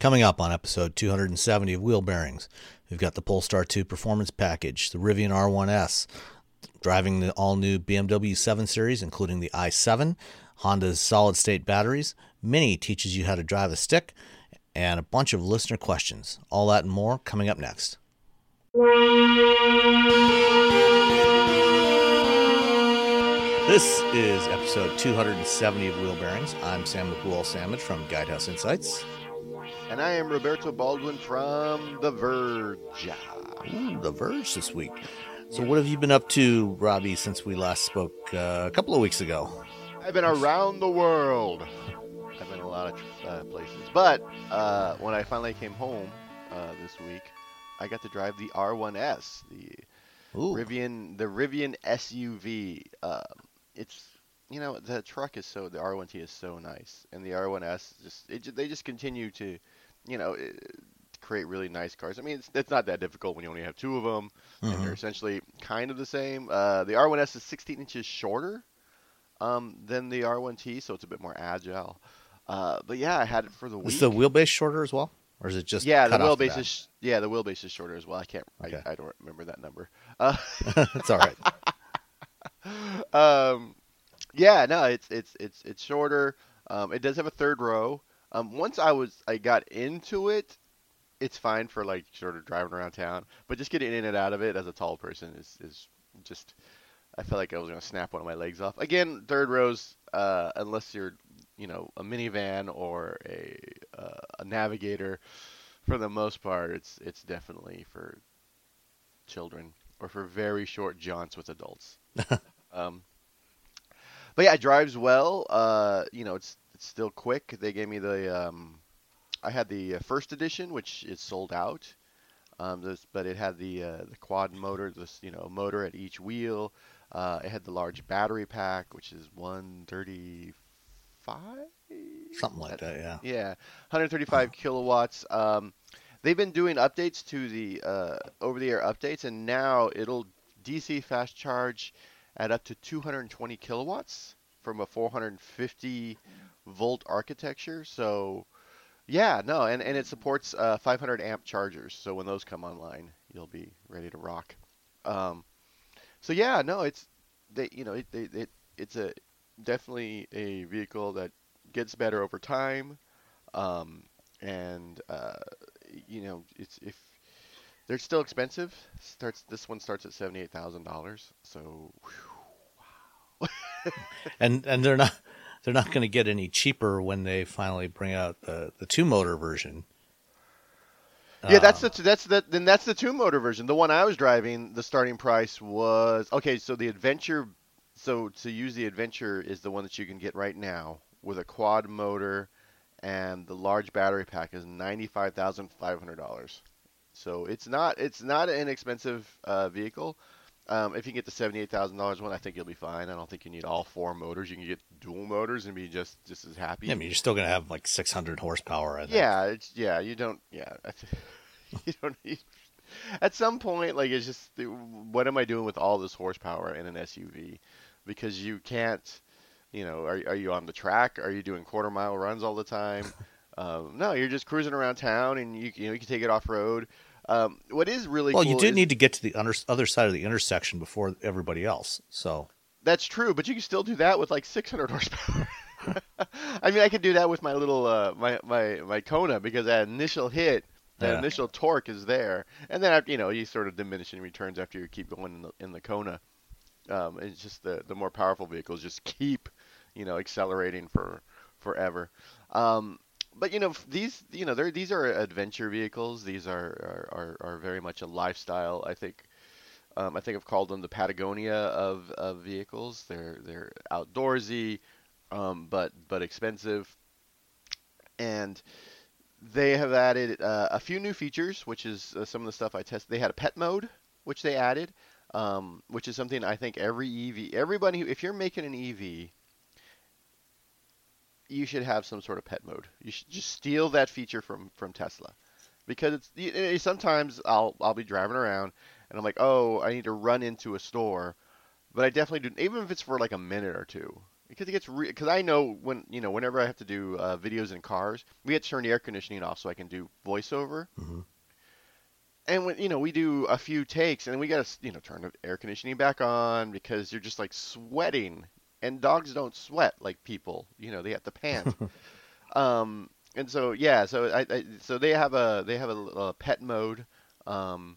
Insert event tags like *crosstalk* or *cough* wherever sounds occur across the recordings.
Coming up on episode 270 of Wheel Bearings, we've got the Polestar 2 Performance Package, the Rivian R1S, driving the all new BMW 7 Series, including the i7, Honda's solid state batteries. Mini teaches you how to drive a stick, and a bunch of listener questions. All that and more coming up next. This is episode 270 of Wheel Bearings. I'm Sam Abuelsamid from Guidehouse Insights. And I am Roberto Baldwin from The Verge. Ooh, The Verge this week. So, what have you been up to, Robbie, since we last spoke uh, a couple of weeks ago? I've been around the world. I've been a lot of uh, places. But uh, when I finally came home uh, this week, I got to drive the R1S, the Ooh. Rivian, the Rivian SUV. Uh, it's you know the truck is so the R1T is so nice, and the R1S just it, they just continue to, you know, eh, create really nice cars. I mean, it's, it's not that difficult when you only have two of them, and they're essentially kind of the same. Uh, the R1S is 16 inches shorter um, than the R1T, so it's a bit more agile. Uh, but yeah, I had it for the week. Is the wheelbase shorter as well? Or is it just yeah, the cut off to wheelbase is yeah, the wheelbase is shorter as well. I can't, Okay. I, I don't remember that number. *laughs* Uh, It's all right. *laughs* um, yeah, no, it's it's it's it's shorter. Um, it does have a third row. Um, once I was I got into it, it's fine for like sort of driving around town, but just getting in and out of it as a tall person is is just. I felt like I was gonna snap one of my legs off. Again, third rows, uh, unless you're, you know, a minivan or a uh, a navigator. For the most part, it's it's definitely for children or for very short jaunts with adults. *laughs* um, but yeah, it drives well. Uh, you know, it's it's still quick. They gave me the um, I had the uh, first edition, which is sold out. Um, this, but it had the uh, the quad motor, this you know motor at each wheel. Uh, it had the large battery pack, which is 135. Something like that, yeah. Yeah, 135 kilowatts. Um, they've been doing updates to the uh, over-the-air updates, and now it'll DC fast charge at up to 220 kilowatts from a 450 volt architecture. So, yeah, no, and, and it supports uh, 500 amp chargers. So when those come online, you'll be ready to rock. Um, so yeah, no, it's they, you know, it, they, it, it's a definitely a vehicle that gets better over time. Um, and uh, you know, it's if they're still expensive. Starts this one starts at seventy eight thousand dollars. So *laughs* And and they're not they're not going to get any cheaper when they finally bring out the the two motor version. yeah, that's Um, the that's the then that's the two motor version. The one I was driving, the starting price was okay. So the adventure, so to use the adventure is the one that you can get right now with a quad motor, and the large battery pack is ninety five thousand five hundred dollars. So it's not it's not an expensive uh, vehicle. Um, if you can get the seventy-eight thousand dollars one, I think you'll be fine. I don't think you need all four motors. You can get dual motors and be just just as happy. I mean, you're still going to have like 600 horsepower. I think. Yeah, it's yeah. You don't. Yeah, *laughs* *laughs* you don't need. At some point, like it's just, what am I doing with all this horsepower in an SUV? Because you can't, you know, are are you on the track? Are you doing quarter mile runs all the time? *laughs* um, no, you're just cruising around town, and you you know you can take it off road. Um, what is really Well, cool you do is- need to get to the under, other side of the intersection before everybody else. So That's true, but you can still do that with like 600 horsepower. *laughs* I mean, I could do that with my little uh, my my my Kona because that initial hit, that Yeah. initial torque is there, and then after, you know you sort of diminish in returns after you keep going in the, in the Kona. Um, it's just the the more powerful vehicles just keep, you know, accelerating for forever. Um, but you know these you know they're these are adventure vehicles. These are are, are, are very much a lifestyle. I think um, I think I've called them the Patagonia of, of vehicles. They're they're outdoorsy, um, but but expensive, and they have added uh, a few new features, which is uh, some of the stuff I tested. They had a pet mode, which they added, um, which is something I think every EV, everybody, if you're making an EV, you should have some sort of pet mode. You should just steal that feature from from Tesla, because it's you, sometimes I'll I'll be driving around and I'm like, oh, I need to run into a store, but I definitely do, even if it's for like a minute or two, because it gets because re- I know when you know whenever I have to do uh, videos in cars, we had to turn the air conditioning off so I can do voiceover. Mm-hmm. And when you know we do a few takes and we got to you know turn the air conditioning back on because you're just like sweating and dogs don't sweat like people. You know, they have to pant. *laughs* um, and so yeah, so I, I, so they have a they have a, a pet mode. Um,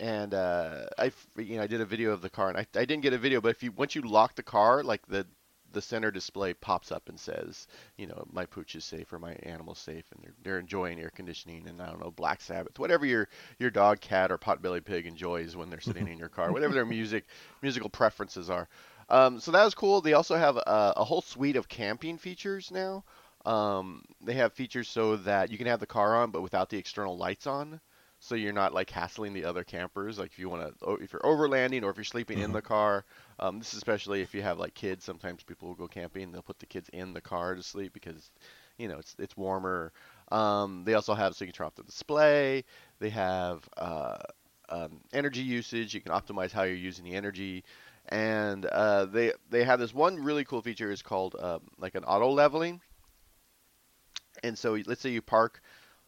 and uh, I you know I did a video of the car and I, I didn't get a video, but if you once you lock the car, like the the center display pops up and says, you know, my pooch is safe or my animal's safe, and they're, they're enjoying air conditioning and I don't know Black Sabbath, whatever your your dog, cat, or potbelly pig enjoys when they're sitting in your car, whatever their *laughs* music musical preferences are. Um, so that was cool. They also have a, a whole suite of camping features now. Um, they have features so that you can have the car on, but without the external lights on, so you're not like hassling the other campers. Like if you want to, if you're overlanding or if you're sleeping mm-hmm. in the car. Um, this is especially if you have like kids. Sometimes people will go camping. They'll put the kids in the car to sleep because, you know, it's it's warmer. Um, they also have so you can turn off the display. They have uh, um, energy usage. You can optimize how you're using the energy and uh, they they have this one really cool feature is called um, like an auto leveling. And so let's say you park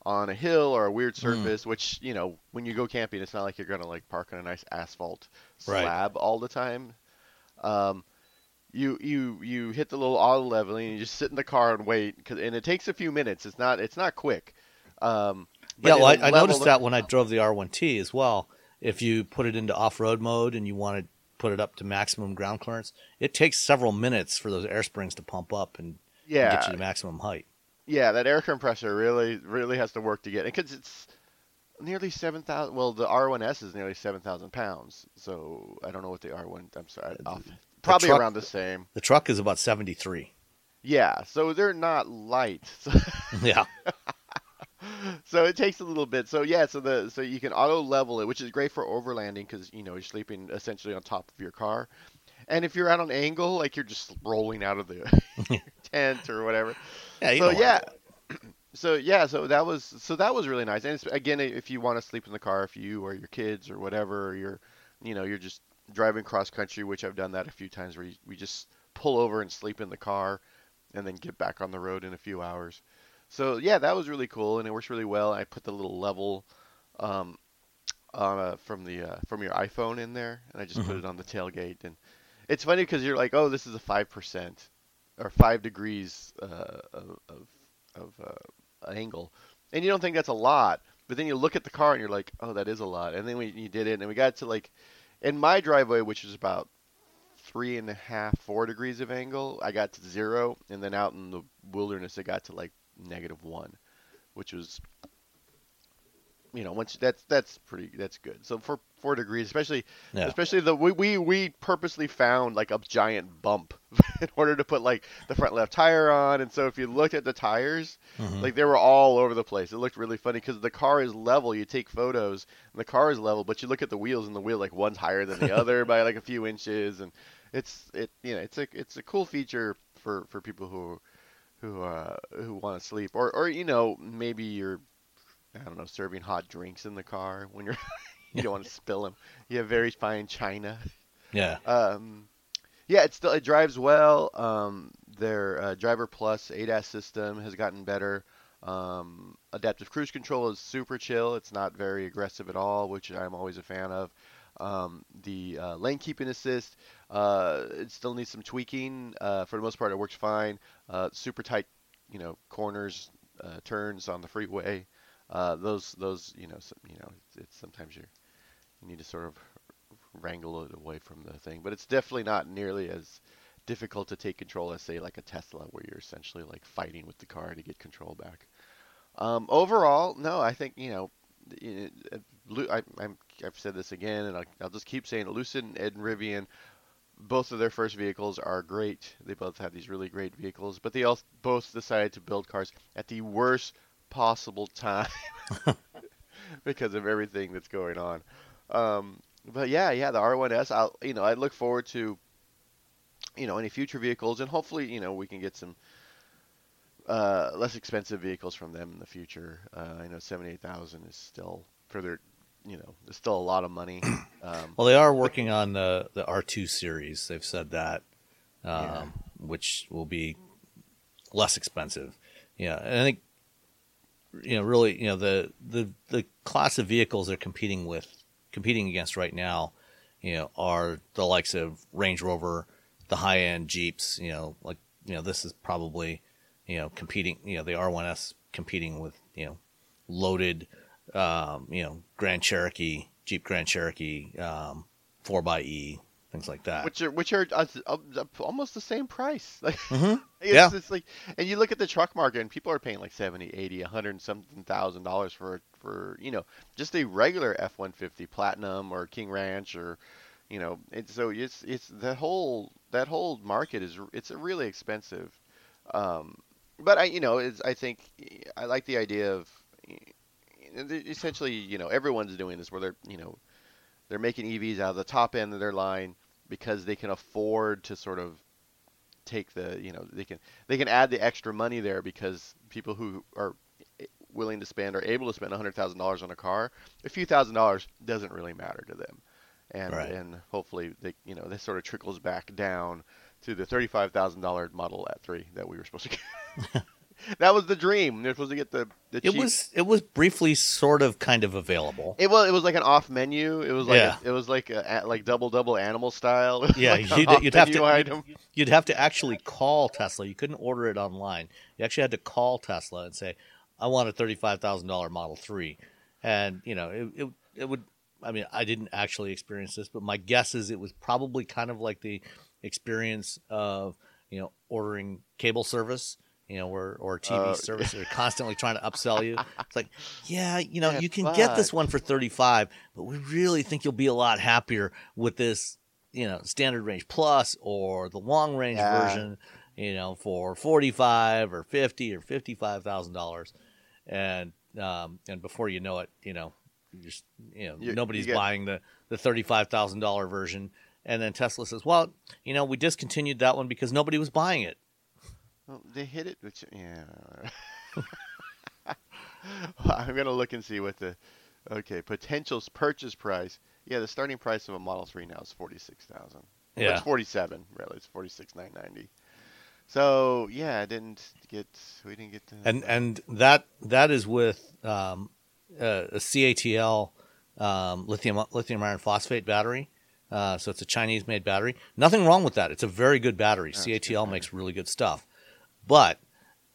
on a hill or a weird hmm. surface, mm. which you know when you go camping, it's not like you're gonna like park on a nice asphalt slab right. all the time. Um, you you you hit the little auto leveling, and you just sit in the car and wait, and it takes a few minutes. It's not it's not quick. Um, yeah, well, I, I noticed that when I drove the R1T as well. If you put it into off-road mode and you wanted put it up to maximum ground clearance, it takes several minutes for those air springs to pump up and, yeah. and get you to maximum height. Yeah, that air compressor really really has to work to get it because it's nearly seven thousand. Well, the R1S is nearly seven thousand pounds. So I don't know what the R1. I'm sorry, uh, off, probably truck, around the same. The truck is about seventy three. Yeah, so they're not light. So *laughs* yeah. *laughs* *laughs* so it takes a little bit. So yeah, so the so you can auto level it, which is great for overlanding because you know you're sleeping essentially on top of your car, and if you're at an angle, like you're just rolling out of the *laughs* *laughs* tent or whatever. Yeah. so yeah. *clears throat* So yeah, so that was so that was really nice. And again, if you want to sleep in the car, if you or your kids or whatever, or you're, you know, you're just driving cross country, which I've done that a few times, where you, we just pull over and sleep in the car, and then get back on the road in a few hours. So yeah, that was really cool, and it works really well. I put the little level um, a, from the uh, from your iPhone in there, and I just mm-hmm. put it on the tailgate. And it's funny because you're like, oh, this is a five percent or five degrees uh, of of, of uh, angle, and you don't think that's a lot, but then you look at the car and you're like, oh, that is a lot. And then we you did it, and we got to like in my driveway, which is about three and a half, four degrees of angle, I got to zero, and then out in the wilderness, it got to like negative one, which was you know once that's that's pretty that's good. So for four degrees, especially yeah. especially the we, we we purposely found like a giant bump *laughs* in order to put like the front left tire on, and so if you look at the tires, mm-hmm. like they were all over the place. It looked really funny because the car is level. You take photos, and the car is level, but you look at the wheels, and the wheel like one's higher than the *laughs* other by like a few inches, and it's it you know it's a it's a cool feature for for people who who uh, who want to sleep, or or you know maybe you're I don't know serving hot drinks in the car when you're *laughs* you don't want to *laughs* spill them. You have very fine china. Yeah. *laughs* Um, yeah, it still it drives well. Um, their uh, driver plus ADAS system has gotten better. Um, adaptive cruise control is super chill. It's not very aggressive at all, which I'm always a fan of. Um, the uh, lane keeping assist, uh, it still needs some tweaking. Uh, for the most part, it works fine. Uh, super tight, you know, corners, uh, turns on the freeway. Uh, those, those, you know, you know, it's, it's sometimes you you need to sort of wrangle it away from the thing, but it's definitely not nearly as difficult to take control as say like a Tesla, where you're essentially like fighting with the car to get control back. Um, overall, no, I think you know I, have said this again, and I'll, I'll, just keep saying it. Lucid and Rivian, both of their first vehicles are great. They both have these really great vehicles, but they all both decided to build cars at the worst possible time *laughs* because of everything that's going on. Um, but yeah, yeah, the R1S. I'll you know I look forward to you know any future vehicles, and hopefully you know we can get some uh, less expensive vehicles from them in the future. Uh, I know seventy eight thousand is still for their you know there's still a lot of money. *clears throat* Um, Well, they are working on the the R2 series. They've said that, um, Yeah. which will be less expensive. Yeah, and I think you know really you know the the the class of vehicles they're competing with competing against right now, you know, are the likes of Range Rover, the high end Jeeps. You know, like you know this is probably you know competing. You know, the R1S competing with you know loaded um, you know, Grand Cherokee, Jeep Grand Cherokee, um, 4xE, things like that. which are which are uh, uh, almost the same price. *laughs* Like Mhm. *laughs* it's, Yeah. it's like, and you look at the truck market, and people are paying like 70, 80, 100 and something thousand dollars for for you know just a regular F-150 Platinum or King Ranch or you know, it's so it's it's that whole that whole market is it's really expensive. Um, but I you know is I think I like the idea of essentially you know everyone's doing this where they're you know they're making EVs out of the top end of their line because they can afford to sort of take the you know they can they can add the extra money there because people who are eh, willing to spend or able to spend $100,000 on a car, a few thousand dollars doesn't really matter to them. And Right. and hopefully they you know this sort of trickles back down to the $35,000 model at 3 that we were supposed to get. *laughs* *laughs* that was the dream. They're supposed to get the the it cheap was it was briefly sort of kind of available. it was it was like an off menu. It was like Yeah. a, it was like a, a- like double double animal style. *laughs* It was Yeah, like an you'd, you'd have to item. you'd, you'd have to actually call Tesla. You couldn't order it online. You actually had to call Tesla and say, "I want a thirty-five thousand dollar Model 3. and you know it, it it would. I mean, I didn't actually experience this, but my guess is it was probably kind of like the experience of you know ordering cable service. You know, or or TV Oh, service, they're constantly trying to upsell you. It's like, *laughs* yeah, you know, Yeah, you can get this one for thirty five, but we really think you'll be a lot happier with this you know standard range plus or the long range Yeah. version you know for 45 or 50 or 55 thousand dollars. And um and before you know it you know you're just you know You- you nobody's get- buying the the 35 thousand dollar version. And then tesla says well you know we discontinued that one because nobody was buying it Well, they hit it. Which, yeah. *laughs* I'm gonna look and see what the okay potential purchase price. Yeah, the starting price of a Model 3 now is forty six thousand. Yeah. it's forty seven. Really, it's forty six nine ninety. So yeah, I didn't get. We didn't get to. and and that that is with um, uh, a CATL um, lithium lithium iron phosphate battery. Uh, so it's a Chinese made battery. Nothing wrong with that. It's a very good battery. That's good CATL makes really good stuff. But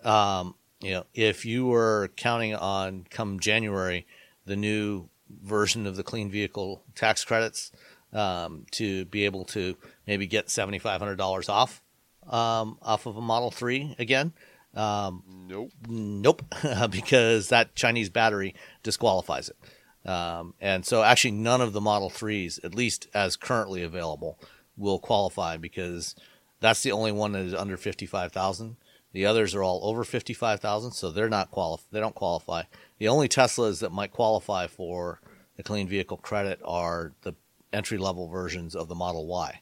um, you know, if you were counting on come January the new version of the clean vehicle tax credits um, to be able to maybe get seventy five hundred dollars off um, off of a Model Three again. Um, nope. Nope, *laughs* because that Chinese battery disqualifies it. Um, and so, actually, none of the Model 3s, at least as currently available, will qualify because that's the only one that is under 55,000. The others are all over 55,000, so they're not qualif- They don't qualify. The only Teslas that might qualify for the clean vehicle credit are the entry level versions of the Model Y.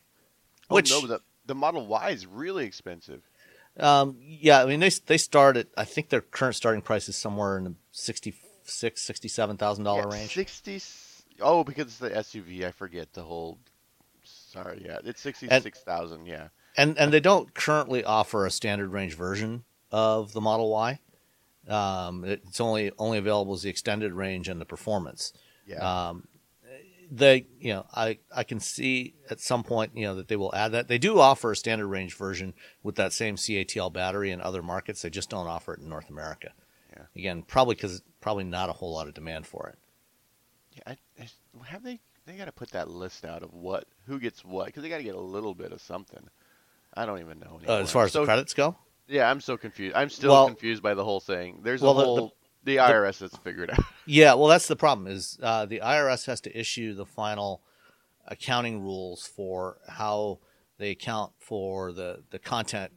Which oh, no, the the Model Y is really expensive. Um, yeah, I mean they they start at I think their current starting price is somewhere in the sixty six, sixty seven thousand dollar Yeah, range. Sixty. Oh, because it's the SUV. I forget the whole. Sorry, yeah, it's sixty-six thousand. Yeah. And and they don't currently offer a standard range version of the Model Y. Um, it's only only available as the extended range and the performance. Yeah. Um, they, you know, I I can see at some point, you know, that they will add that. They do offer a standard range version with that same CATL battery in other markets. They just don't offer it in North America. Yeah. Again, probably because probably not a whole lot of demand for it. yeah I, I, have they? They got to put that list out of what who gets what because they got to get a little bit of something. I don't even know. Uh, as far as so, the credits go, Yeah, I'm so confused. I'm still Well- confused by the whole thing. There's Well, a the- whole. The, IRS has figured out. *laughs* yeah. Well, that's the problem. Is uh, the IRS has to issue the final accounting rules for how they account for the the content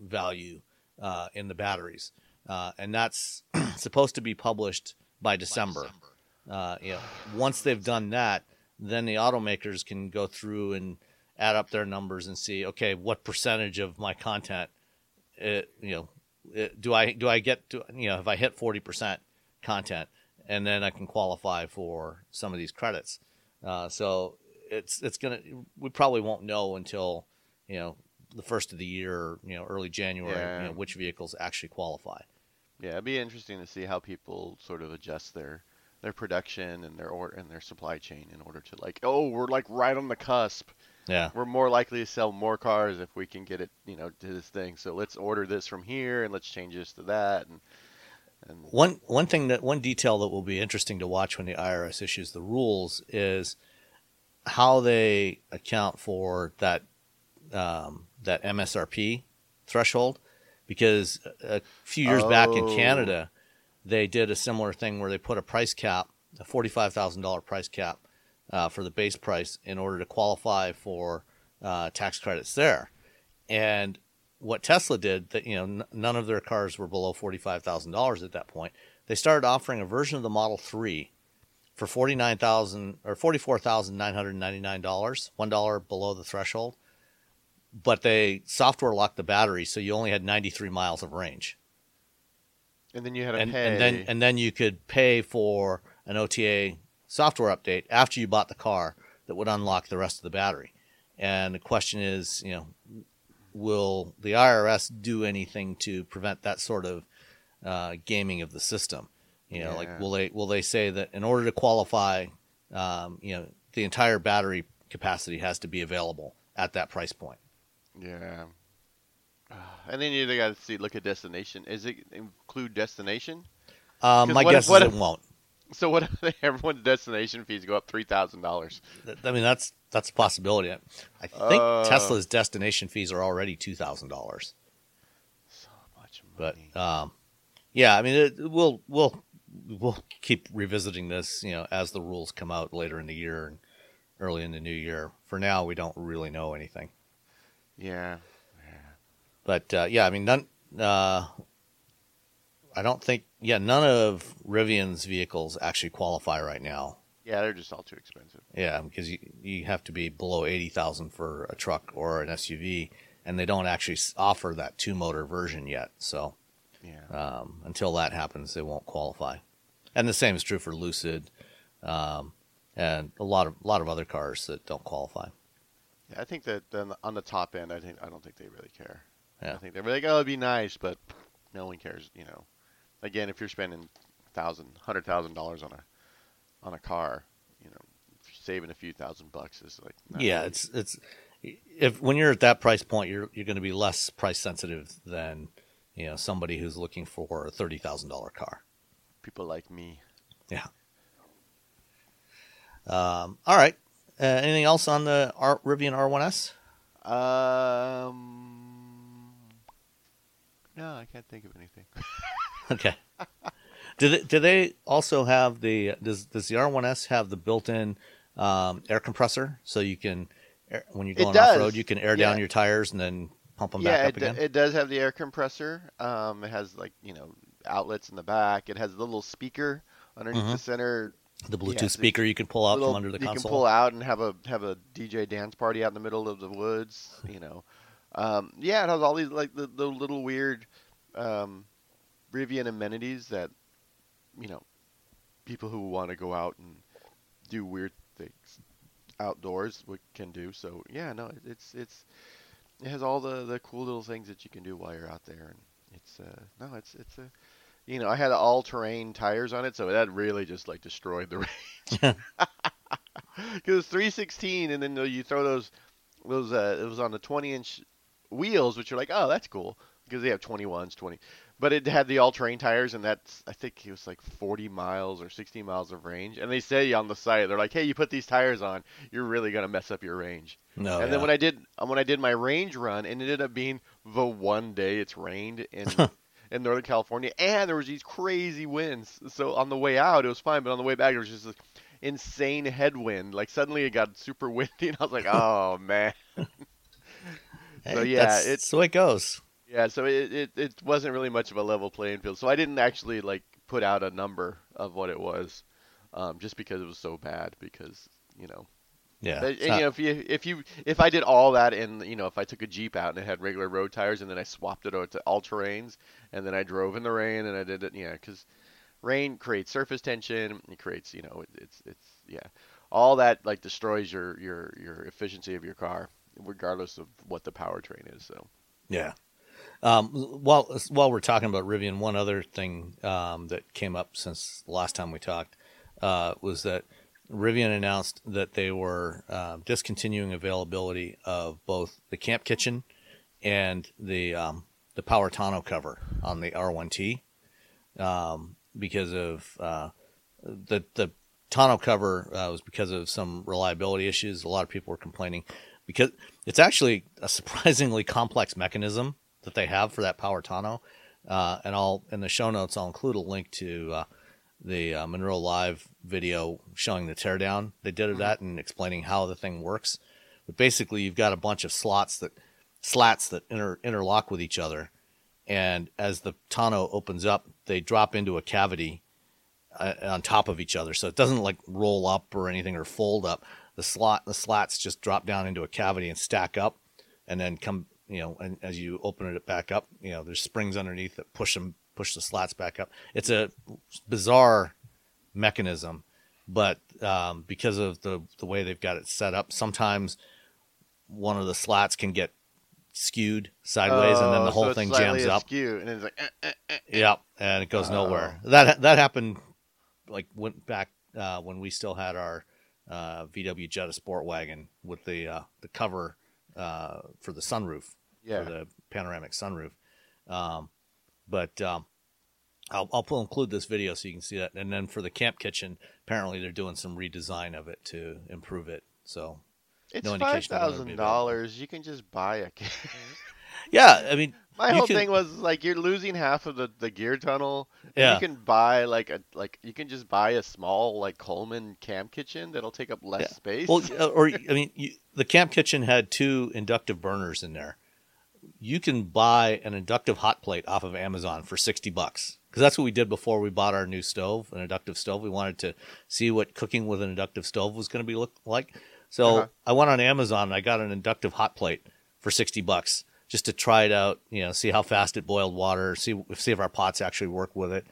value uh, in the batteries. uh, and that's *clears throat* supposed to be published by December. Uh, you know, once they've done that, then the automakers can go through and add up their numbers and see, okay, what percentage of my content, it, you know, it, do I do I get to you know if I hit forty percent content, and then I can qualify for some of these credits. Uh, so it's it's gonna we probably won't know until you know the first of the year, you know, early January, Yeah. you know, which vehicles actually qualify. Yeah, it'd be interesting to see how people sort of adjust their their production and their or and their supply chain in order to like, oh, we're like right on the cusp. Yeah. We're more likely to sell more cars if we can get it, you know, to this thing. So let's order this from here and let's change this to that and and One one thing that one detail that will be interesting to watch when the IRS issues the rules is how they account for that um, that MSRP threshold, because a few years back in Oh. Canada, they did a similar thing where they put a price cap, a forty five thousand dollar price cap uh, for the base price in order to qualify for uh, tax credits there, and what Tesla did that you know n- none of their cars were below forty five thousand dollars at that point. They started offering a version of the Model Three for forty nine thousand or forty four thousand nine hundred ninety nine dollars, one dollar below the threshold. But they software locked the battery, so you only had ninety three miles of range, and then you had to and, pay. and then and then you could pay for an OTA software update after you bought the car that would unlock the rest of the battery. And the question is, you know, will the IRS do anything to prevent that sort of uh, gaming of the system? You know, Yeah. like will they will they say that in order to qualify, um, you know, the entire battery capacity has to be available at that price point? yeah. And then you got to see look at destination. Is it include destination? Um, my what if- guess what is if- it won't. So what if *laughs* everyone's destination fees go up three thousand dollars? I mean, that's that's a possibility. I think Uh. Tesla's destination fees are already two thousand dollars. So much But money. um, yeah, I mean, it, we'll we'll we'll keep revisiting this, you know, as the rules come out later in the year and early in the new year. For now, we don't really know anything. yeah. But uh, yeah, I mean, none. Uh, I don't think. Yeah, none of Rivian's vehicles actually qualify right now. Yeah, they're just all too expensive. Yeah, because you you have to be below eighty thousand for a truck or an SUV, and they don't actually offer that two motor version yet. So Yeah. um, until that happens, they won't qualify. And the same is true for Lucid, um, and a lot of a lot of other cars that don't qualify. Yeah, I think that then on the top end, I think I don't think they really care. Yeah. I think they're like, oh, it'd be nice, but no one cares. You know, again, if you're spending thousand, hundred thousand dollars on a on a car, you know, saving a few thousand bucks is like yeah, really- it's it's if when you're at that price point, you're you're going to be less price sensitive than you know somebody who's looking for a thirty thousand dollar car. people like me. Yeah. Um, all right. Uh, anything else on the R- Rivian R1S? Um, no, I can't think of anything. *laughs* Okay. do they, do they also have the does does the R1S have the built-in um, air compressor so you can air, when you go It going off road you can air down your tires and then pump them yeah, back it, up d- again? it does have the air compressor. Um, it has like you know outlets in the back. It has a little speaker underneath Mhm. the center the Bluetooth yeah, speaker you can pull out little- from under the you console. You can pull out and have a have a DJ dance party out in the middle of the woods. You know, um, yeah, it has all these like the, the little weird um, Rivian amenities that you know people who want to go out and do weird things outdoors can do. So yeah, no, it's it's it has all the the cool little things that you can do while you're out there, and it's uh no, it's it's a you know I had all terrain tires on it, so that really just like destroyed the *laughs* range. Because *laughs* it's 316, and then you throw those those uh, it was on the 20 inch wheels, which are like oh that's cool because they have 21s, 20. But it had the all-terrain tires, and that's I think it was like 40 miles or 60 miles of range. And they say on the site, they're like, "Hey, you put these tires on, you're really gonna mess up your range." no, and then when I did when I did my range run, it ended up being the one day it's rained in *laughs* in Northern California, and there was these crazy winds. So on the way out, it was fine, but on the way back, there was just this insane headwind. Like suddenly it got super *laughs* windy, and I was like, *laughs* "Oh man." Hey, so, yeah, it's- the way it goes. Yeah, so it, it it wasn't really much of a level playing field. So I didn't actually like put out a number of what it was, um, just because it was so bad. Because you know, Yeah. But, and, not- you know, if you if you if I did all that and you know if I took a Jeep out and it had regular road tires and then I swapped it over to all terrains and then I drove in the rain and I did it, yeah, because rain creates surface tension. It creates, you know, it, it's it's yeah, all that like destroys your your your efficiency of your car, regardless of what the powertrain is. So Yeah. Um, while while we're talking about Rivian, one other thing um, that came up since last time we talked uh, was that Rivian announced that they were uh, discontinuing availability of both the camp kitchen and the um, the power tonneau cover on the R1T um, because of uh, the the tonneau cover uh, was because of some reliability issues. A lot of people were complaining because it's actually a *laughs* surprisingly complex mechanism that they have for that power tonneau. Uh, and I'll in the show notes I'll include a link to uh, the uh, Munro Live video showing the teardown they did of that and explaining how the thing works. But basically, you've got a bunch of slots that slats that inter, interlock with each other, and as the tonneau opens up, they drop into a cavity uh, on top of each other, so it doesn't like roll up or anything or fold up. The slot, the slats just drop down into a cavity and stack up, and then come, you know, and as you open it back up, you know, there's springs underneath that push them, push the slats back up. It's a bizarre mechanism, but um, because of the the way they've got it set up, sometimes one of the slats can get skewed sideways, and then the Oh, whole so thing jams up. askew, and it's like eh, eh, eh. Yep, and it goes Oh. nowhere. That that happened like went back uh, when we still had our uh, VW Jetta Sport wagon with the uh, the cover uh, for the sunroof yeah. for the panoramic sunroof. Um, but um, I'll I'll pull, include this video so you can see that. And then for the camp kitchen, apparently they're doing some redesign of it to improve it. So It's no five indication of when it'll be thousand dollars. You can just buy a. *laughs* yeah, I mean, My whole can- thing was like you're losing half of the, the gear tunnel. and Yeah. You can buy like a like you can just buy a small like Coleman camp kitchen that'll take up less Yeah. space. Well, *laughs* or I mean, you, the camp kitchen had two inductive burners in there. You can buy an inductive hot plate off of Amazon for sixty bucks because that's what we did before we bought our new stove, an inductive stove. We wanted to see what cooking with an inductive stove was going to be look like. So Uh-huh. I went on Amazon and I got an inductive hot plate for sixty bucks just to try it out. You know, see how fast it boiled water, see see if our pots actually work with it.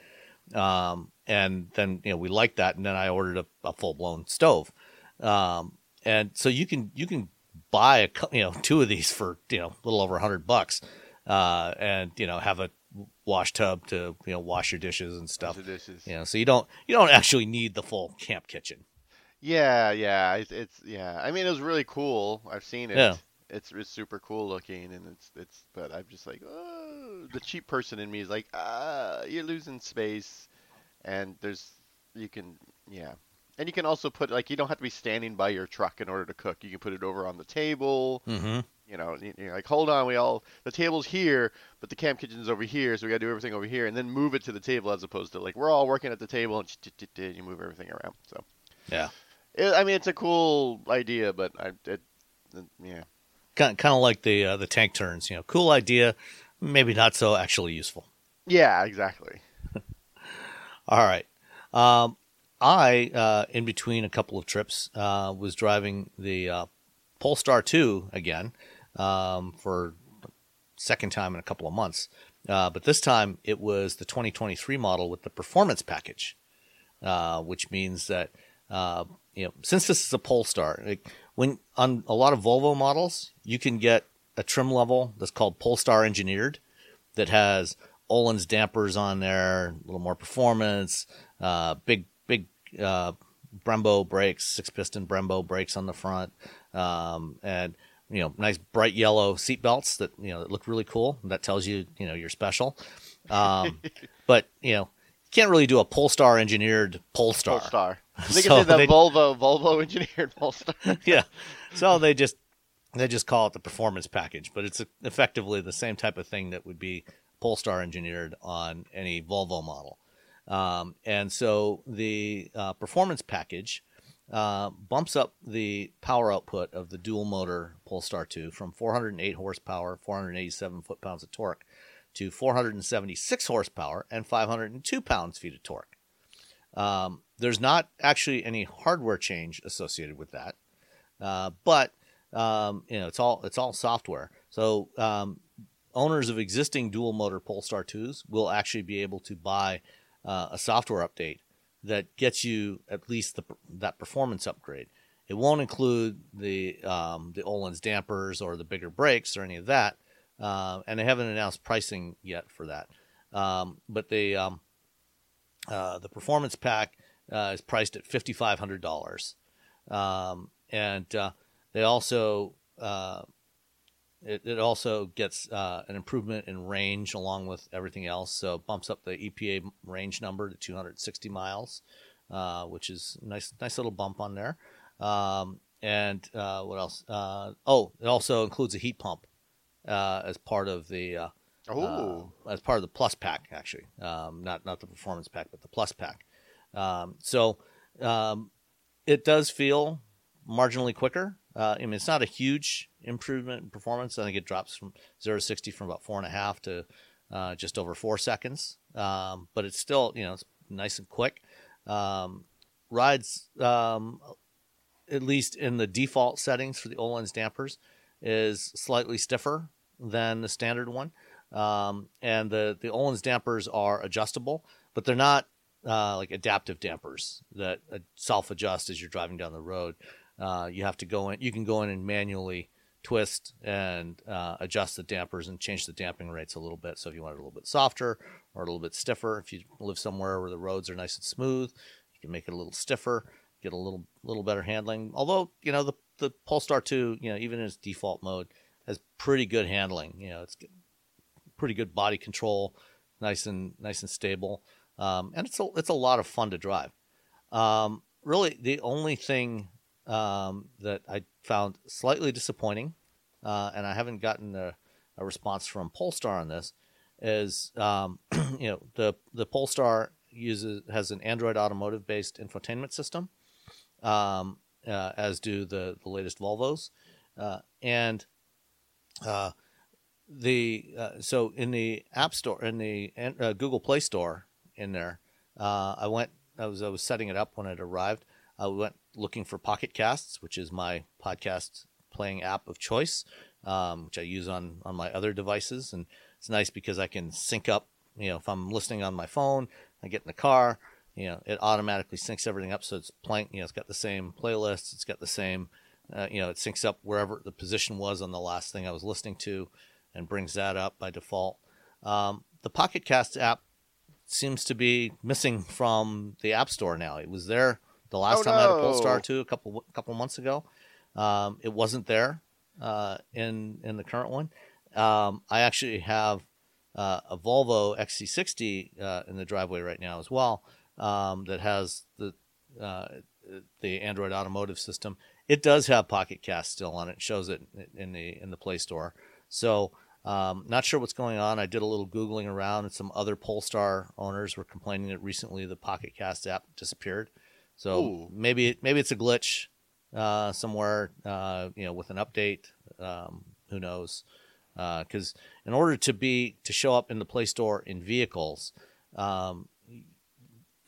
Um, and then you know we liked that, and then I ordered a, a full blown stove. Um, and so you can you can buy a you know two of these for you know a little over a hundred bucks, uh, and you know have a wash tub to you know wash your dishes and stuff. dishes. You know, so you don't you don't actually need the full camp kitchen. Yeah, yeah, it's, it's yeah. I mean, it was really cool. I've seen it. Yeah. It's it's super cool looking, and it's it's. But I'm just like, oh, the cheap person in me is like, ah, you're losing space, and there's you can yeah, and you can also put like you don't have to be standing by your truck in order to cook. You can put it over on the table. Mm-hmm. You know, you- you're like, hold on, we all the table's here, but the camp kitchen's over here, so we got to do everything over here, and then move it to the table as opposed to like we're all working at the table and you move everything around. So. Yeah, It, I mean, it's a cool idea, but I, it, it yeah, kind kind of like the uh, the tank turns. You know, cool idea, maybe not so actually useful. yeah, exactly. *laughs* All right. Um, I, uh, in between a couple of trips, uh, was driving the uh, Polestar 2 again um, for second time in a couple of months. Uh, but this time it was the 2023 model with the performance package, uh, which means that uh, you know since this is a Polestar, when on a lot of Volvo models, you can get a trim level that's called Polestar engineered that has Öhlins dampers on there, a little more performance, uh, big uh, Brembo brakes, six piston Brembo brakes on the front, um, and you know nice bright yellow seat belts that you know that look really cool. That tells you you know you're special. Um, *laughs* but you know you can't really do a Polestar engineered Polestar. Polestar. *laughs* They So can say the they- Volvo Volvo engineered Polestar. *laughs* yeah. So they just they just call it the performance package, but it's effectively the same type of thing that would be Polestar engineered on any Volvo model. Um, and so the uh, performance package uh, bumps up the power output of the dual motor Polestar 2 from 408 horsepower, 487 foot pounds of torque, to 476 horsepower and 502 pounds feet of torque. Um, there's not actually any hardware change associated with that, uh, but um, you know it's all it's all software. So um, owners of existing dual motor Polestar 2s will actually be able to buy uh, a software update that gets you at least the, that performance upgrade. It won't include the um, the Öhlins dampers or the bigger brakes or any of that, uh, and they haven't announced pricing yet for that. Um, but the um, uh, the performance pack uh, is priced at fifty five hundred dollars, um, and uh, they also uh, it, it also gets uh, an improvement in range along with everything else. So it bumps up the EPA range number to 260 miles, uh, which is nice, nice little bump on there. Um, and uh, what else? Uh, oh, it also includes a heat pump uh, as part of the uh, Oh, as part of the plus pack, actually, um, not not the performance pack, but the plus pack. Um, so um, it does feel marginally quicker. Uh, I mean, it's not a huge improvement in performance. I think it drops from zero to sixty from about four and a half to uh, just over four seconds. Um, but it's still, you know, it's nice and quick. Um, rides, um, at least in the default settings for the Öhlins dampers, is slightly stiffer than the standard one. Um, and the the Öhlins dampers are adjustable, but they're not uh, like adaptive dampers that uh, self adjust as you're driving down the road. Uh, you have to go in. You can go in and manually twist and uh, adjust the dampers and change the damping rates a little bit. So if you want it a little bit softer or a little bit stiffer, if you live somewhere where the roads are nice and smooth, you can make it a little stiffer, get a little little better handling. Although you know the the Polestar 2, you know even in its default mode, has pretty good handling. You know it's pretty good body control, nice and nice and stable, um, and it's a it's a lot of fun to drive. Um, really, the only thing um, that I found slightly disappointing, uh, and I haven't gotten a, a, response from Polestar on this, is um, *clears throat* you know the the Polestar uses has an Android Automotive based infotainment system, um, uh, as do the the latest Volvos, uh, and uh, the uh, so in the App Store in the uh, Google Play Store in there, I went I was I was setting it up when it arrived. I went looking for Pocket Casts, which is my podcast playing app of choice, um, which I use on on my other devices, and it's nice because I can sync up. You know, if I'm listening on my phone, I get in the car, you know, it automatically syncs everything up, so it's playing. You know, it's got the same playlist, it's got the same. Uh, you know, it syncs up wherever the position was on the last thing I was listening to, and brings that up by default. Um, the Pocket Cast app seems to be missing from the App Store now. It was there the last Oh, time I had a. Polestar 2 a couple couple months ago. Um, it wasn't there uh, in in the current one. Um, I actually have uh, a Volvo XC60 uh, in the driveway right now as well um, that has the uh, the Android Automotive system. It does have Pocket Cast still on it. It shows it in the in the Play Store. So um, not sure what's going on. I did a little googling around, and some other Polestar owners were complaining that recently the Pocket Cast app disappeared. So Ooh. maybe maybe it's a glitch uh, somewhere, uh, you know, with an update. Um, who knows? Because in order to be to show up in the Play Store in vehicles, um,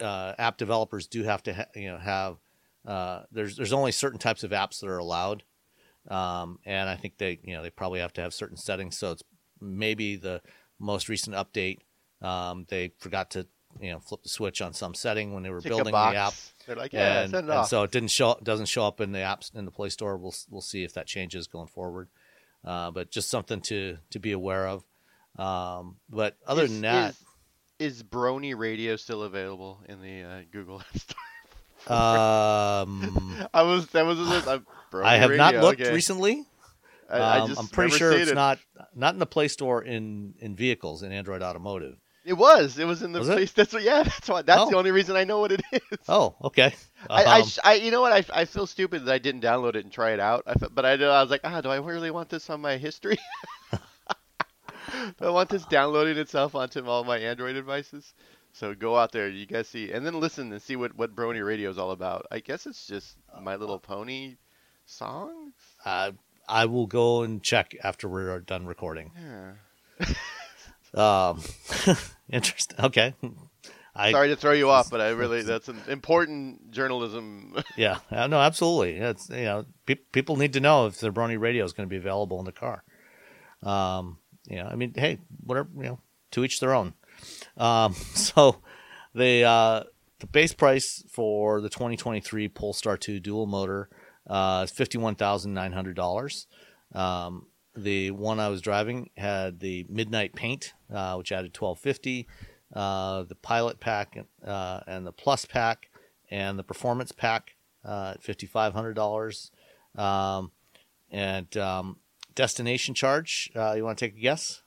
uh, app developers do have to ha- you know have uh, there's there's only certain types of apps that are allowed, um, and I think they you know they probably have to have certain settings. So it's maybe the most recent update um, they forgot to you know flip the switch on some setting when they were building the app They're like, yeah, and, send it and off. so it didn't show doesn't show up in the apps in the Play Store. We'll we'll see if that changes going forward. Uh, but just something to to be aware of. Um, but other Is- than that, is, is Brony Radio still available in the uh, Google App Store? um, *laughs* I was that was a, I have not looked okay. recently. I, I Um, pretty sure it's it. not not in the Play Store in in vehicles in Android Automotive. It was. It was in the Was it? place. That's what. Yeah. That's why. That's Oh. the only reason I know what it is. Oh, okay. *laughs* I, I, Um, I, you know what? I, I feel stupid that I didn't download it and try it out. I but I, I was like, ah, do I really want this on my history? *laughs* I want this downloading itself onto all my Android devices? So go out there, you guys see, and then listen and see what what Brony Radio is all about. I guess it's just My Little Pony songs. uh, I will go and check after we're done recording. Yeah. *laughs* Um, *laughs* interesting. Okay. I, Sorry to throw you off, but I *laughs* really that's an important journalism. *laughs* yeah, uh, no, absolutely. It's you know, pe- people need to know if the Brony radio is going to be available in the car. Um, you know, I mean, hey, whatever, you know, to each their own. Um, so the uh, the base price for the 2023 Polestar 2 dual motor uh, is fifty one thousand nine hundred dollars. Um, the one I was driving had the midnight paint, uh, which added twelve fifty. Uh, the pilot pack uh, and the plus pack and the performance pack uh, at fifty five hundred dollars. Um, and um, destination charge. Uh, you want to take a guess?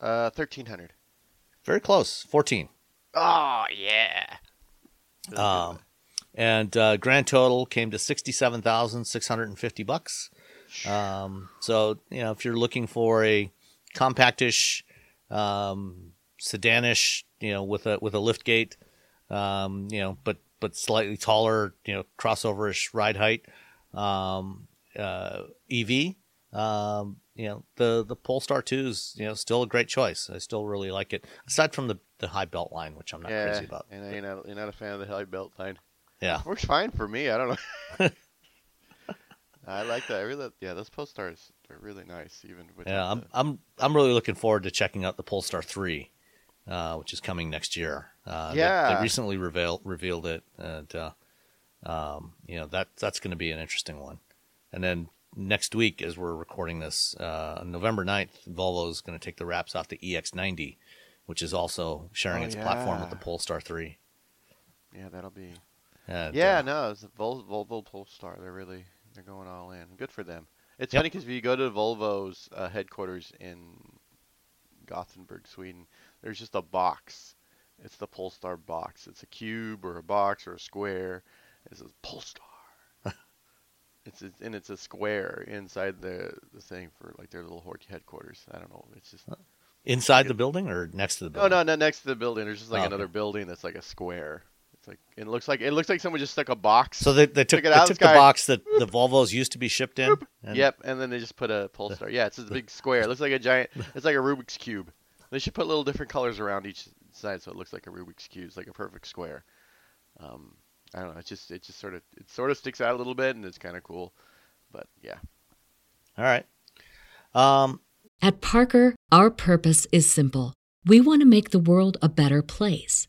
Uh, thirteen hundred. Very close, fourteen. Oh yeah. Um, and uh, grand total came to sixty-seven thousand six hundred and fifty bucks. Um, so you know, if you're looking for a compactish, um, sedanish, you know, with a with a lift gate, um, you know, but but slightly taller, you know, crossoverish ride height, um, uh, EV, um, you know, the the Polestar 2 is you know still a great choice. I still really like it, aside from the the high belt line, which I'm not yeah, crazy about. and you're not, you're not a fan of the high belt line. Yeah. Works fine for me. I don't know. *laughs* I like that. I really, yeah, those Polestars are really nice, even with. Yeah, I'm the, I'm I'm really looking forward to checking out the Polestar 3, uh, which is coming next year. Uh, they- they, recently revealed revealed it, and uh, um, you know that that's going to be an interesting one. And then next week, as we're recording this, uh, November 9th, Volvo is going to take the wraps off the EX90, which is also sharing Oh, its platform with yeah. the Polestar 3. yeah, that'll be. And, Yeah, uh, no, it's Volvo Polestar. They're really they're going all in. Good for them. It's Yep. funny because if you go to Volvo's uh, headquarters in Gothenburg, Sweden, there's just a box. It's the Polestar box. It's a cube or a box or a square. It says Polestar. *laughs* it's a, and it's a square inside the the thing for like their little headquarters. I don't know. It's just inside the building or next to the building? no, building? no, next to the building. There's just like Oh, okay. another building that's like a square. It's like it looks like it looks like someone just stuck a box. So they, they took, Check it they out, took the guy- box that the Volvos used to be shipped in. and- Yep, and then they just put a Polestar. Yeah, it's a big square. It looks like a giant. It's like a Rubik's cube. They should put little different colors around each side so it looks like a Rubik's cube. It's like a perfect square. Um, I don't know. It just it just sort of it sort of sticks out a little bit and it's kind of cool. But yeah, All right. Um, At Parker, our purpose is simple. We want to make the world a better place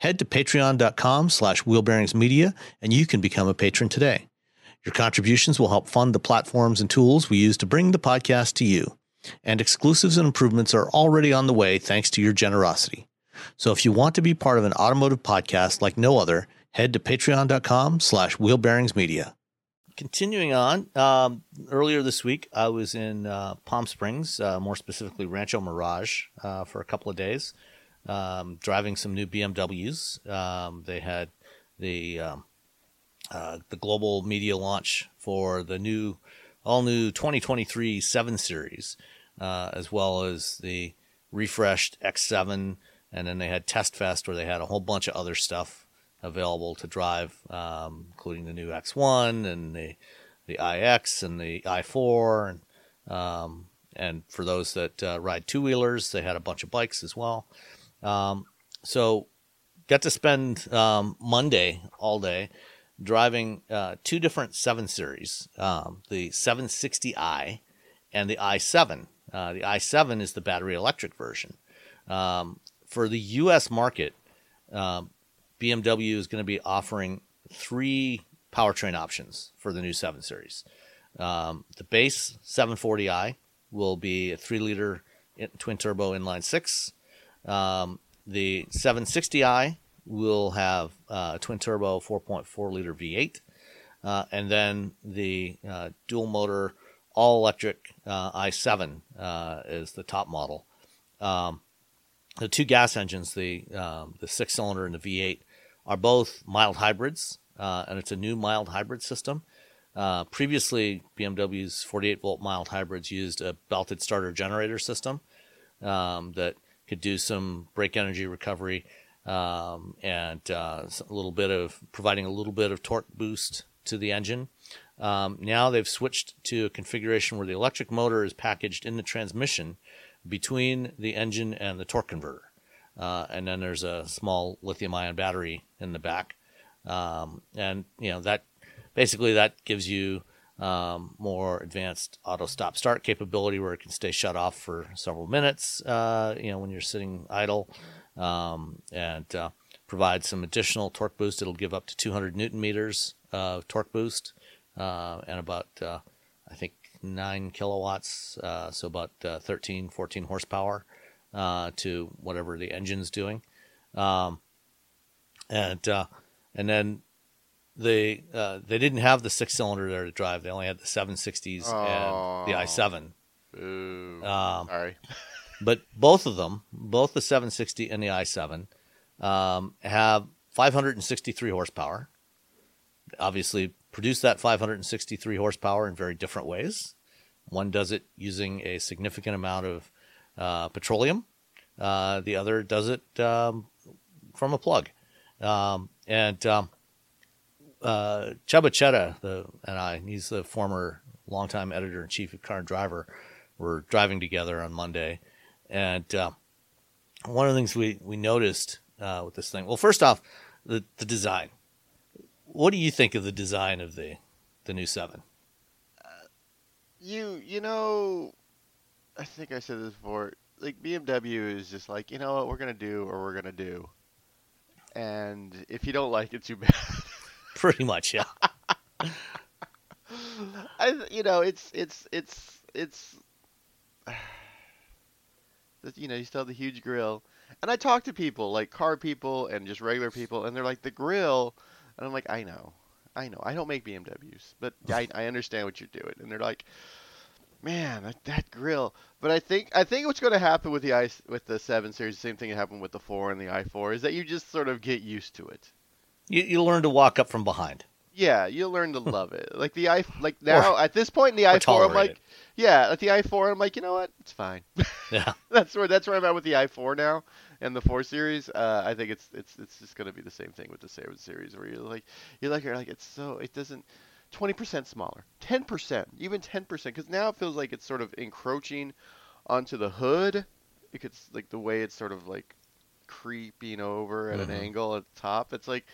Head to patreon.com slash wheelbearingsmedia and you can become a patron today. Your contributions will help fund the platforms and tools we use to bring the podcast to you. And exclusives and improvements are already on the way thanks to your generosity. So if you want to be part of an automotive podcast like no other, head to patreon.com slash wheelbearingsmedia. Continuing on, um, earlier this week, I was in uh, Palm Springs, uh, more specifically Rancho Mirage, uh, for a couple of days, um, driving some new BMWs. Um, they had the um, uh, the global media launch for the new, all new 2023 7 Series, uh, as well as the refreshed X7, and then they had Test Fest where they had a whole bunch of other stuff available to drive, um, including the new X1 and the the iX and the i4, and um, and for those that uh, ride two wheelers, they had a bunch of bikes as well. Um, so got to spend um, Monday all day driving uh, two different 7 Series, um, the 760i and the i7. Uh, the i7 is the battery electric version. Um, for the U.S. market, um, BMW is going to be offering three powertrain options for the new 7 Series. Um, the base 740i will be a 3 liter twin turbo inline six. Um, the 760i will have uh, a twin turbo 4.4 liter V8. Uh, and then the uh, dual motor all electric uh, i7 uh, is the top model. Um, the two gas engines, the um, the six cylinder and the V8, are both mild hybrids, uh, and it's a new mild hybrid system. Previously, BMW's 48 volt mild hybrids used a belted starter generator system um, that could do some brake energy recovery um, and uh, a little bit of providing a little bit of torque boost to the engine. Um, now they've switched to a configuration where the electric motor is packaged in the transmission between the engine and the torque converter. Uh, and then there's a small lithium ion battery in the back. Um, and, you know, that basically that gives you um, more advanced auto stop start capability where it can stay shut off for several minutes, uh, you know, when you're sitting idle, um, and uh, provide some additional torque boost. It'll give up to 200 newton meters of torque boost uh, and about, uh, I think, 9 kilowatts, uh, so about uh, 13, 14 horsepower to whatever the engine's doing. Um, and and then they uh, they didn't have the six cylinder there to drive. They only had the 760s oh. and the i7. Ooh, um, sorry. *laughs* but both of them, both the 760 and the i7, um, have 563 horsepower. Obviously, produce that 563 horsepower in very different ways. One does it using a significant amount of uh, petroleum. Uh, the other does it um, from a plug. Um, and um, uh, Csaba Csere the, and I, he's the former longtime editor in chief of Car and Driver, were driving together on Monday. And uh, one of the things we, we noticed uh, with this thing, well, first off, the, the design. What do you think of the design of the the new seven? Uh, you you know, I think I said this before. Like BMW is just like you know what we're gonna do or we're gonna do, and if you don't like it, too bad. *laughs* *laughs* Pretty much, yeah. *laughs* I, you know, it's it's it's it's. *sighs* You know, you still have the huge grill, and I talk to people like car people and just regular people, and they're like the grill, and I'm like, I know, I know, I don't make BMWs, but *laughs* I I understand what you're doing, and they're like, man, that, that grill. But I think I think what's going to happen with the i with the seven series, the same thing that happened with the four and the i4, is that you just sort of get used to it. You, you learn to walk up from behind. Yeah, you'll learn to *laughs* love it. Like the i, like now or, at this point in the i4, I'm like, it. yeah, at the i4, I'm like, you know what? It's fine. *laughs* Yeah, that's where that's where I'm at with the i4 now and the four series. Uh, I think it's it's it's just gonna be the same thing with the seven series, where you're like, you're like, you're like, it's so it doesn't. 20% smaller, 10%, even 10%, because now it feels like it's sort of encroaching onto the hood. Because like the way it's sort of like creeping over at mm-hmm. an angle at the top. It's like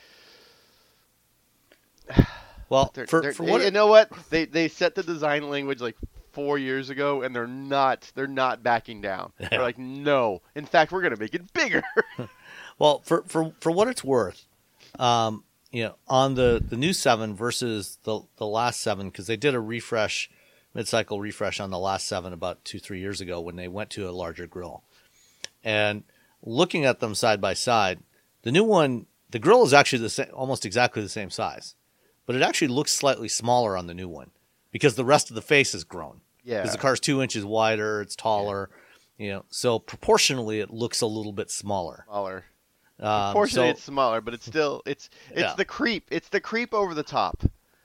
*sighs* well, they're, for, they're, for what you know what they they set the design language like four years ago, and they're not they're not backing down. *laughs* They're like, no. In fact, we're gonna make it bigger. *laughs* *laughs* well, for for for what it's worth, um, you know, on the the new seven versus the the last seven, because they did a refresh, mid cycle refresh on the last seven about two three years ago when they went to a larger grill, and looking at them side by side, the new one, the grill is actually the same, almost exactly the same size but it actually looks slightly smaller on the new one because the rest of the face has grown. Yeah. Because the car's two inches wider, it's taller, yeah. you know, so proportionally it looks a little bit smaller. Smaller. Um, proportionally, so, it's smaller, but it's still it's it's yeah. the creep. It's the creep over the top.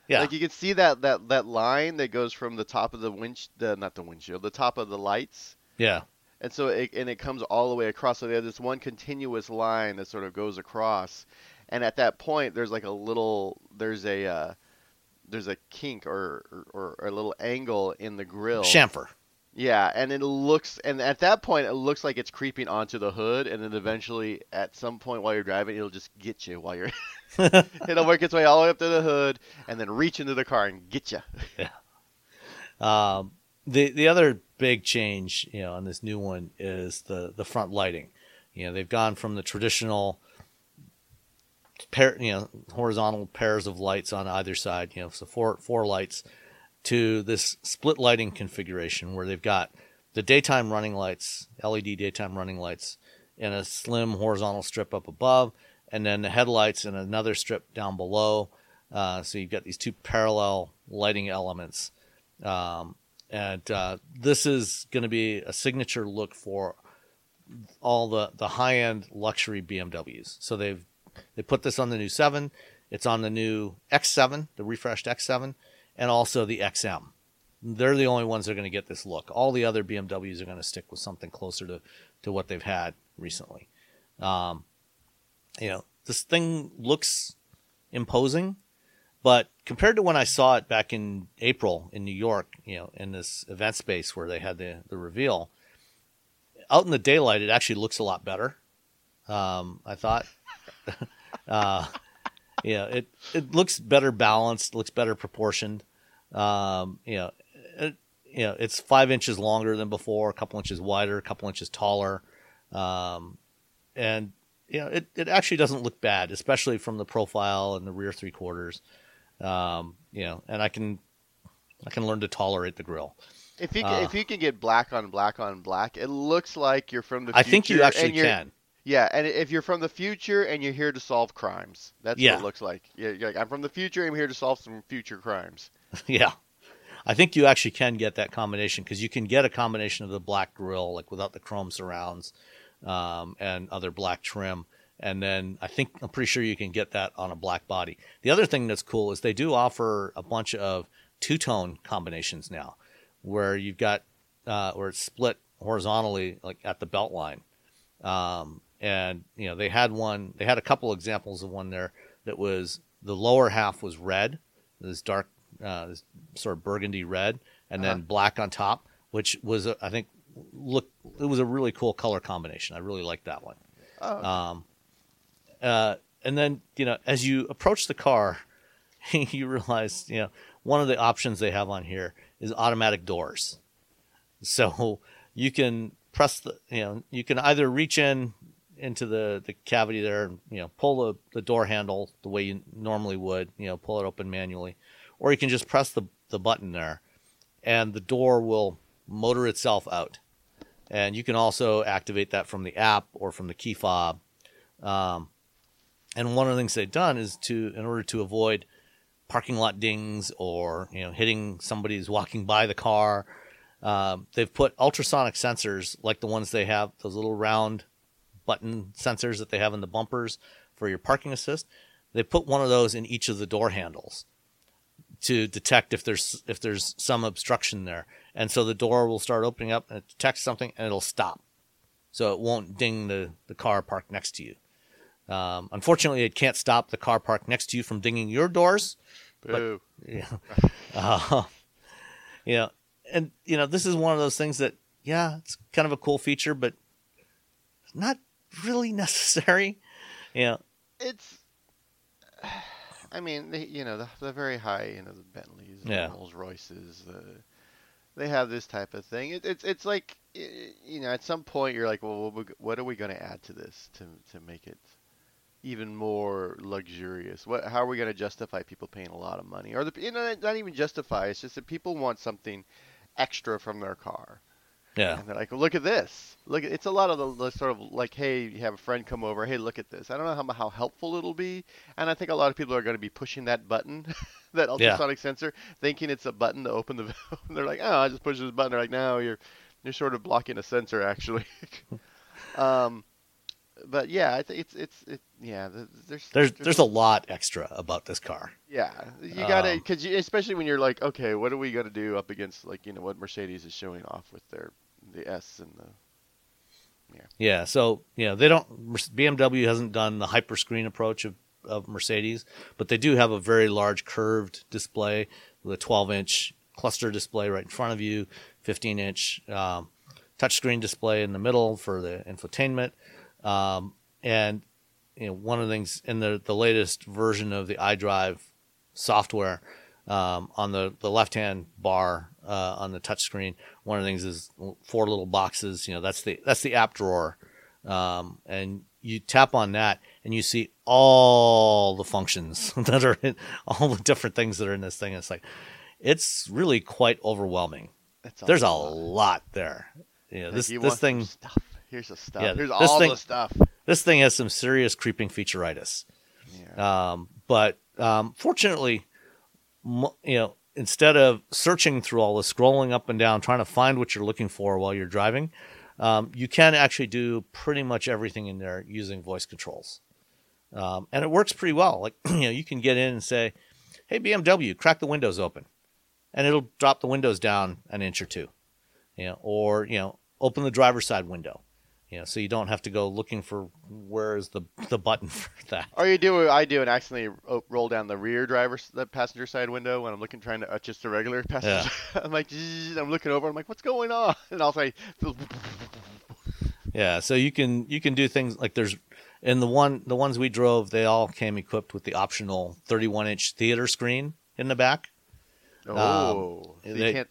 Yeah. Like you can see that that that line that goes from the top of the winch, the not the windshield, the top of the lights. Yeah. And so it and it comes all the way across. So there's this one continuous line that sort of goes across, and at that point there's like a little there's a uh, there's a kink or, or, or a little angle in the grill. Chamfer. Yeah and it looks and at that point it looks like it's creeping onto the hood and then eventually at some point while you're driving it'll just get you while you're *laughs* *laughs* it'll work its way all the way up to the hood and then reach into the car and get you *laughs* yeah. Um, the the other big change you know on this new one is the the front lighting. You know they've gone from the traditional pair, you know, horizontal pairs of lights on either side, you know, so four four lights to this split lighting configuration where they've got the daytime running lights, LED daytime running lights, in a slim horizontal strip up above, and then the headlights in another strip down below. Uh, so you've got these two parallel lighting elements. Um, and uh, this is going to be a signature look for all the the high end luxury BMWs. So they've they put this on the new seven. It's on the new X7, the refreshed X7, and also the XM. They're the only ones that are going to get this look. All the other BMWs are going to stick with something closer to to what they've had recently. Um, you know, this thing looks imposing, but compared to when I saw it back in April in New York, you know, in this event space where they had the the reveal, out in the daylight, it actually looks a lot better. Um, I thought. *laughs* uh, yeah, it it looks better balanced, looks better proportioned. Um, you know, it, you know, it's five inches longer than before, a couple inches wider, a couple inches taller, um, and you know, it, it actually doesn't look bad, especially from the profile and the rear three quarters. Um, you know, and I can I can learn to tolerate the grill. If you can, Uh, if you can get black on black on black, it looks like you're from the. I Future think you actually can. Yeah, and if you're from the future and you're here to solve crimes, that's Yeah. what it looks like. Yeah, you're like I'm from the future. I'm here to solve some future crimes. *laughs* yeah. I think you actually can get that combination because you can get a combination of the black grill, like without the chrome surrounds, um, and other black trim. And then I think I'm pretty sure you can get that on a black body. The other thing that's cool is they do offer a bunch of two tone combinations now, where you've got uh, where it's split horizontally, like at the belt line. Um, and you know they had one, they had a couple examples of one there that was the lower half was red, this dark, uh, this sort of burgundy red, and then black on top, which was a, I think look it was a really cool color combination. I really liked that one. Oh, Um, uh, and then you know, as you approach the car, *laughs* you realize you know one of the options they have on here is automatic doors. So you can press the you know you can either reach in into the the cavity there and you know pull the, the door handle the way you normally would you know pull it open manually, or you can just press the the button there, and the door will motor itself out. And you can also activate that from the app or from the key fob. Um, and one of the things they've done is to, in order to avoid parking lot dings or you know hitting somebody who's walking by the car, um, they've put ultrasonic sensors like the ones they have, those little round button sensors that they have in the bumpers for your parking assist. They put one of those in each of the door handles to detect if there's if there's some obstruction there, and so the door will start opening up and it detects something and it'll stop, so it won't ding the the car parked next to you. Um, unfortunately, it can't stop the car parked next to you from dinging your doors. boo. Yeah, *laughs* uh, you know, and you know this is one of those things that yeah, it's kind of a cool feature, but not really *laughs* necessary. Yeah. It's. I mean, they, you know, the, the very high, you know, the Bentleys, the Yeah. Rolls Royces, the, they have this type of thing. It, it's it's like, you know, at some point you're like, well, what, what are we going to add to this to to make it even more luxurious? What, how are we going to justify people paying a lot of money, or the, you know, not even justify? It's just that people want something extra from their car. Yeah, And they're like, look at this. Look, at, it's a lot of the, the sort of like, hey, you have a friend come over. Hey, look at this. I don't know how, how helpful it'll be, and I think a lot of people are going to be pushing that button, *laughs* that Yeah. ultrasonic sensor, thinking it's a button to open the *laughs* they're like, oh, I just push this button. They're like, no, you're you're sort of blocking a sensor actually. *laughs* um, but yeah, I think it's it's it, yeah. th- There's there's there's a lot extra about this car. yeah, you gotta Um, because you, especially when you're like, okay, what are we gonna do up against like you know what Mercedes is showing off with their the S and the Yeah, Yeah, so you know they don't. BMW hasn't done the hyperscreen approach of, of Mercedes, but they do have a very large curved display with a 12 inch cluster display right in front of you, 15 inch um, touchscreen display in the middle for the infotainment, um, and you know one of the things in the the latest version of the iDrive software um, on the, the left hand bar uh, on the touchscreen. One of the things is four little boxes. You know, that's the that's the app drawer, um, and you tap on that and you see all the functions *laughs* that are in all the different things that are in this thing. It's like it's really quite overwhelming. That's There's a lot. lot there. You know, this you this thing stuff. Here's the stuff. Yeah, Here's all thing- the stuff. this thing has some serious creeping featureitis. Yeah. Um, but um, fortunately, you know, instead of searching through all this, scrolling up and down, trying to find what you're looking for while you're driving, um, you can actually do pretty much everything in there using voice controls, um, and it works pretty well. Like *clears throat* you know, you can get in and say, "Hey BMW, crack the windows open," and it'll drop the windows down an inch or two, you know, or you know, open the driver's side window, you know, so you don't have to go looking for where is the the button *laughs* for that. Or you do what I do and accidentally roll down the rear driver's the passenger side window when I'm looking trying to uh, just a regular passenger. *laughs* I'm like, I'm looking over. I'm like, what's going on? *laughs* And I'll say, Yeah, so you can you can do things like there's in the one the ones we drove, they all came equipped with the optional 31 inch theater screen in the back. oh, um, so they- can't.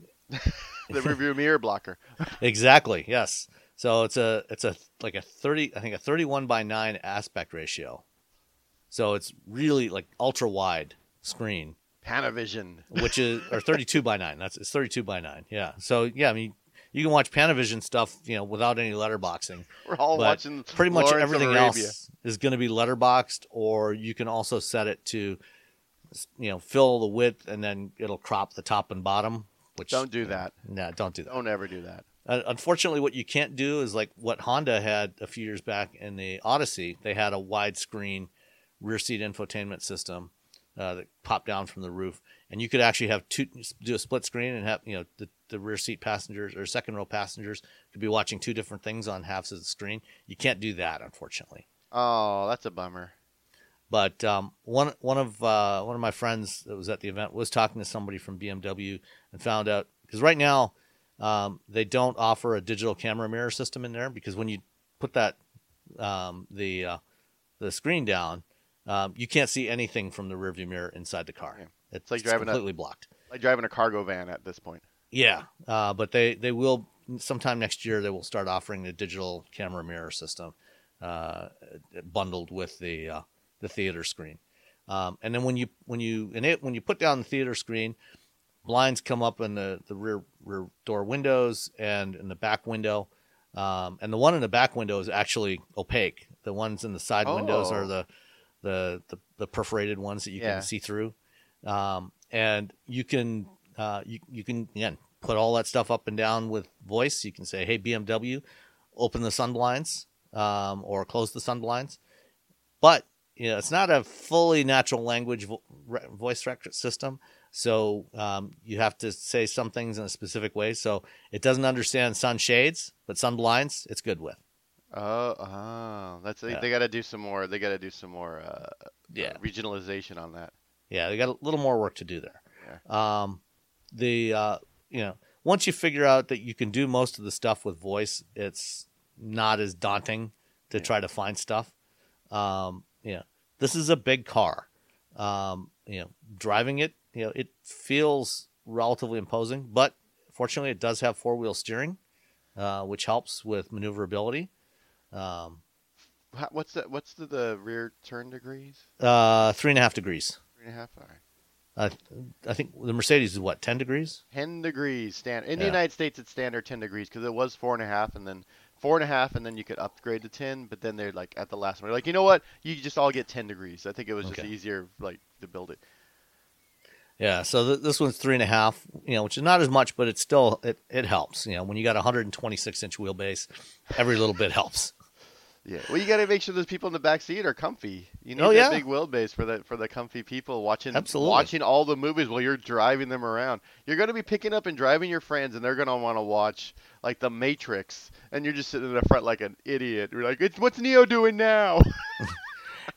the review mirror blocker. Exactly. Yes. So it's a it's a like a 30 I think a 31 by 9 aspect ratio. So it's really like ultra wide screen, Panavision. which is or 32 by 9. That's it's 32 by 9. Yeah. So yeah, I mean you can watch Panavision stuff, you know, without any letterboxing. *laughs* We're all but watching pretty much Lawrence everything else is going to be letterboxed or you can also set it to you know fill the width and then it'll crop the top and bottom which Don't do that. no don't do that Don't ever do that. Uh, unfortunately what you can't do is like what honda had a few years back in the odyssey they had a widescreen rear seat infotainment system uh, that popped down from the roof. And you could actually have two do a split screen and have you know the, the rear seat passengers or second row passengers could be watching two different things on halves of the screen. You can't do that unfortunately. Oh, that's a bummer. but um, one one of uh, one of my friends that was at the event was talking to somebody from BMW and found out because right now um, they don't offer a digital camera mirror system in there because when you put that um, the uh, the screen down, um, you can't see anything from the rearview mirror inside the car. Yeah. It's, like it's driving a- completely blocked. Like driving a cargo van at this point. Yeah, uh, but they they will sometime next year they will start offering the digital camera mirror system uh, bundled with the uh, the theater screen. Um, and then when you when you and it when you put down the theater screen, blinds come up in the the rear rear door windows and in the back window. Um, and the one in the back window is actually opaque. The ones in the side windows are Oh. the, the the the perforated ones that you Yeah. can see through. Um, and you can uh, you you can again put all that stuff up and down with voice. You can say, "Hey BMW, open the sun blinds," um, or close the sun blinds. But you know, it's not a fully natural language vo- re- voice rec system, so um, you have to say some things in a specific way. So it doesn't understand sun shades, but sun blinds, it's good with. Oh, oh, that's Yeah. they got to do some more. They got to do some more uh, Yeah. uh, regionalization on that. Yeah, they got a little more work to do there. Um, the uh, you know once you figure out that you can do most of the stuff with voice, it's not as daunting to try to find stuff. Um, you know, this is a big car. Um, you know, driving it, you know, it feels relatively imposing, but fortunately, it does have four wheel steering, uh, which helps with maneuverability. Um, How, what's the what's the, the rear turn degrees? uh, three and a half degrees. Three and a half. All right. Uh, I think the Mercedes is what ten degrees. Ten degrees standard. In the Yeah. United States, it's standard ten degrees because it was four and a half, and then four and a half, and then you could upgrade to ten. But then they're like at the last one, they're like you know what? You just all get ten degrees. I think it was just Okay. easier like to build it. Yeah, so th- this one's three and a half, you know, which is not as much, but it still it, it helps. You know, when you got a 126 inch wheelbase, every little bit helps. Yeah. Well, you got to make sure those people in the back seat are comfy. You need Oh, that yeah. big wheelbase for the for the comfy people watching Absolutely. watching all the movies while you're driving them around. You're going to be picking up and driving your friends, and they're going to want to watch like The Matrix, and you're just sitting in the front like an idiot. You're like, it's what's Neo doing now? *laughs*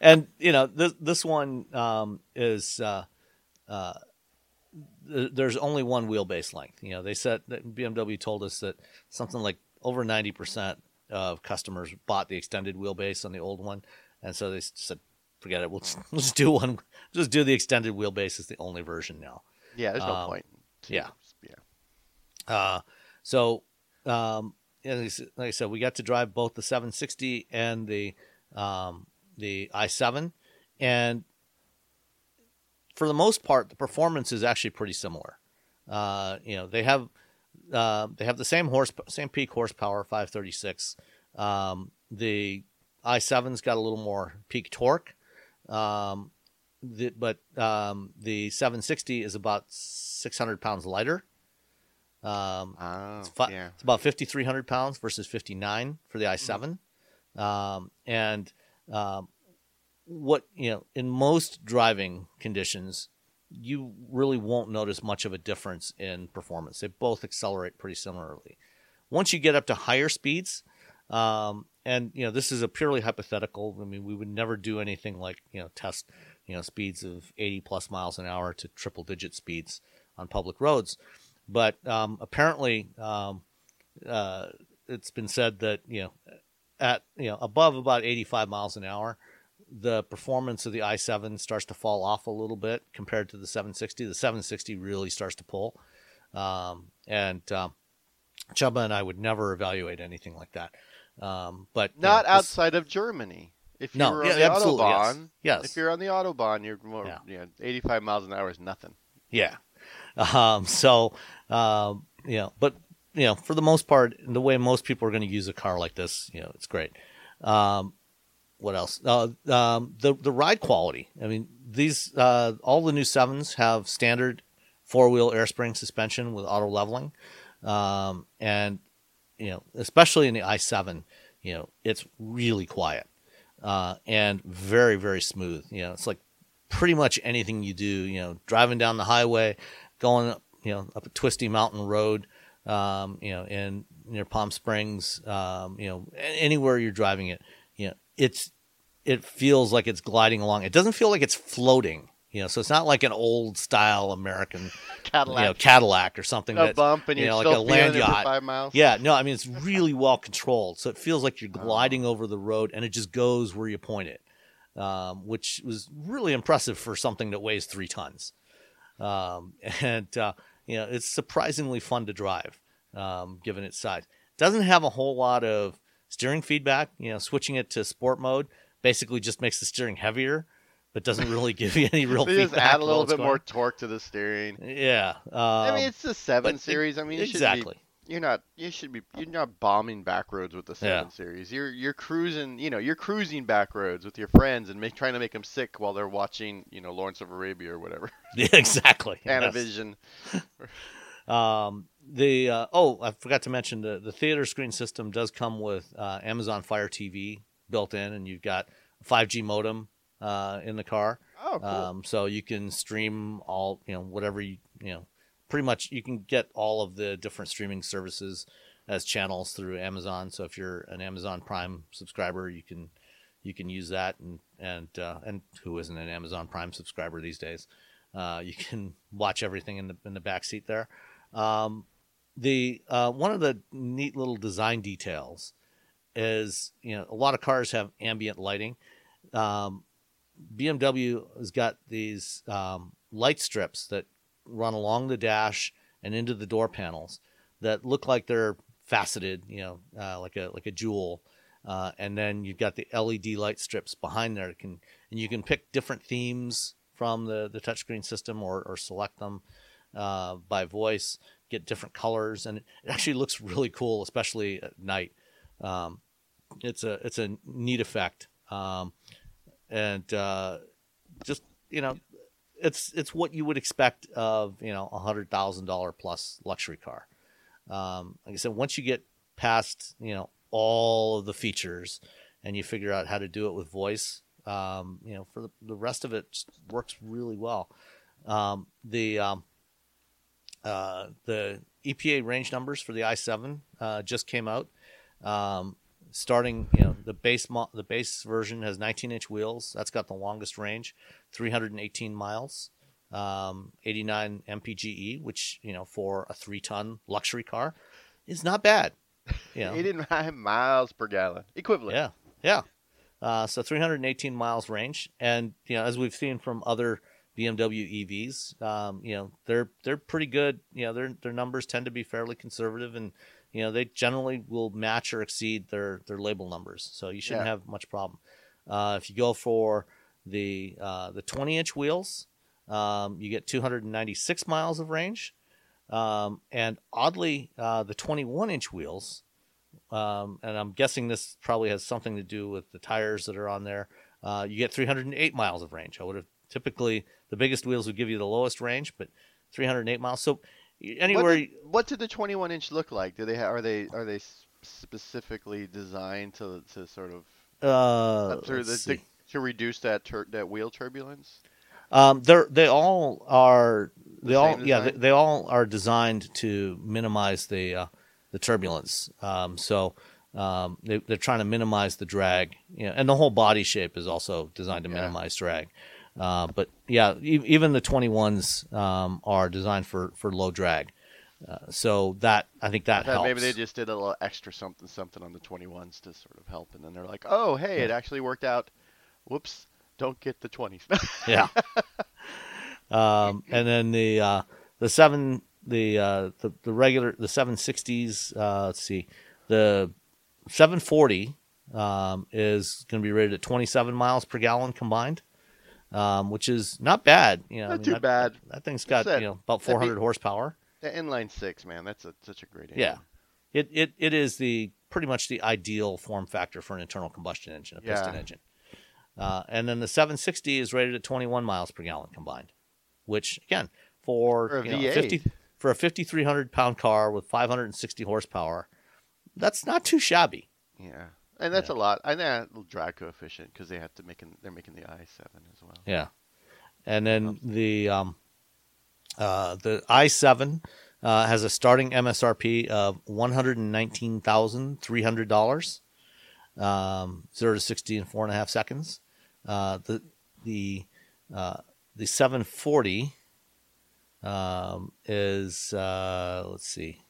And you know, this this one um, is uh, uh, there's only one wheelbase length. You know, they said that BMW told us that something like over 90 percent of customers bought the extended wheelbase on the old one, and so they said, forget it, we'll just, *laughs* we'll just do one, just do the extended wheelbase as the only version now. yeah, there's no Um, point. yeah. Yeah. Uh, so, um, like I said, we got to drive both the 760 and the um, the i7, and for the most part, the performance is actually pretty similar. Uh, you know, they have uh, they have the same horse same peak horsepower, 536. Um, the i7's got a little more peak torque. Um, the, but um, the 760 is about 600 pounds lighter. Um, Oh, it's, fi- yeah. it's about 5,300 pounds versus 59 for the i7. Um, and um, what, you know, in most driving conditions, you really won't notice much of a difference in performance. They both accelerate pretty similarly. Once you get up to higher speeds, um, and you know this is a purely hypothetical. I mean, we would never do anything like you know test you know speeds of 80 plus miles an hour to triple digit speeds on public roads. But um, apparently, um, uh, it's been said that you know at you know above about 85 miles an hour, the performance of the i7 starts to fall off a little bit compared to the 760. The 760 really starts to pull, um, and um, Csaba and I would never evaluate anything like that. Um, but you know, Not this- outside of Germany. If No, you're yeah, on the absolutely, yes. autobahn, Yes. If you're on the autobahn, you're more, Yeah. yeah. 85 miles an hour is nothing. Yeah. *laughs* Um, so, um, you know, but, you know, for the most part, the way most people are going to use a car like this, you know, it's great. Um, what else? Uh, um, the, the ride quality. I mean, these, uh, all the new sevens have standard four wheel air spring suspension with auto leveling. Um, and, you know, especially in the i7, you know, it's really quiet, uh, and very, very smooth. You know, it's like pretty much anything you do, you know, driving down the highway, going up, you know, up a twisty mountain road, um, you know, in near Palm Springs, um, you know, anywhere you're driving it, you know, it's it feels like it's gliding along. It doesn't feel like it's floating, you know. So it's not like an old style American, *laughs* Cadillac. you know, Cadillac or something a that's bump and you you're know, like a land feeling it for yacht. five miles. Yeah, no, I mean it's really *laughs* well controlled, so it feels like you're gliding over the road, and it just goes where you point it, um, which was really impressive for something that weighs three tons. Um, *laughs* and uh, you know, it's surprisingly fun to drive, um, given its size. Doesn't have a whole lot of steering feedback. You know, switching it to sport mode basically just makes the steering heavier, but doesn't really give you any *laughs* real They feedback. just add a little bit going. more torque to the steering. Yeah, I mean, um, it's the seven series. I mean, exactly. Be, you're not. You should be. You're not bombing back roads with the seven Yeah. series. You're you're cruising. You know, you're cruising back roads with your friends and make, trying to make them sick while they're watching. You know, Lawrence of Arabia or whatever. *laughs* Yeah, exactly. *laughs* yes. Um, the uh, oh, I forgot to mention the the theater screen system does come with uh, Amazon Fire TV built in, and you've got 5G modem uh, in the car. Oh, cool. Um, so you can stream all you know whatever you you know pretty much you can get all of the different streaming services as channels through Amazon. So if you're an Amazon Prime subscriber, you can you can use that and and uh, and who isn't an Amazon Prime subscriber these days? Uh, you can watch everything in the in the back seat there. Um, the uh, one of the neat little design details is you know a lot of cars have ambient lighting. Um, BMW has got these um, light strips that run along the dash and into the door panels that look like they're faceted, you know, uh, like a like a jewel. Uh, and then you've got the LED light strips behind there. that Can and you can pick different themes from the the touchscreen system or or select them uh, by voice. Get different colors, and it actually looks really cool, especially at night. Um, it's a it's a neat effect, um, and uh, just you know, it's it's what you would expect of you know a hundred thousand dollar plus luxury car. Um, like I said, once you get past you know all of the features and you figure out how to do it with voice, um, you know, for the, the rest of it works really well. Um, the um, uh, the EPA range numbers for the i7 uh, just came out. Um, starting, you know, the base mo- the base version has 19 inch wheels. That's got the longest range, 318 miles, um, 89 mpge, which you know for a three ton luxury car is not bad. You know, 89 *laughs* miles per gallon, equivalent. yeah, yeah. Uh, so 318 miles range, and you know, as we've seen from other BMW EVs, um, you know, they're they're pretty good. You know, their their numbers tend to be fairly conservative, and you know, they generally will match or exceed their their label numbers. So you shouldn't Yeah. have much problem. Uh, if you go for the uh, the 20 inch wheels, um, you get 296 miles of range, um, and oddly, uh, the 21 inch wheels um, and I'm guessing this probably has something to do with the tires that are on there. Uh, you get 308 miles of range. I would have typically the biggest wheels would give you the lowest range, but 308 miles. So anywhere. What did, what did the 21 inch look like? Do they ha- are they are they specifically designed to to sort of uh, through the, see. to reduce that tur- that wheel turbulence? Um, they're they all are they The all same yeah they, they all are designed to minimize the uh, the turbulence. Um, so um, they, they're trying to minimize the drag. You know, and the whole body shape is also designed to Yeah. minimize drag. Uh, but yeah, e- even the 21s um, are designed for for low drag. Uh, so that I think that I helps. maybe they just did a little extra something something on the 21s to sort of help, and then they're like, oh hey, it actually worked out. Whoops, don't get the 20s. yeah. *laughs* *laughs* um, and then the uh, the seven the, uh, the the regular the seven sixties. Uh, let's see, the seven forty um, is going to be rated at twenty seven miles per gallon combined, um, which is not bad. You know, I Not mean, too that, bad. That thing's got that- you know about that'd be- four hundred horsepower. The inline six, man, that's a, such a great. Yeah. It, it it is the pretty much the ideal form factor for an internal combustion engine, a piston engine. Uh, and then the 760 is rated at 21 miles per gallon combined, which again for, For a you know, 50 for a 5300 pound car with 560 horsepower, that's not too shabby. Yeah, and that's a lot. And that little drag coefficient because they have to make an, they're making the i7 as well. Yeah. And then the um, uh, the i7 uh, has a starting MSRP of one hundred and nineteen thousand three hundred dollars, um, zero to sixty in four and a half seconds. Uh, the the uh, the 740 um, is uh, let's see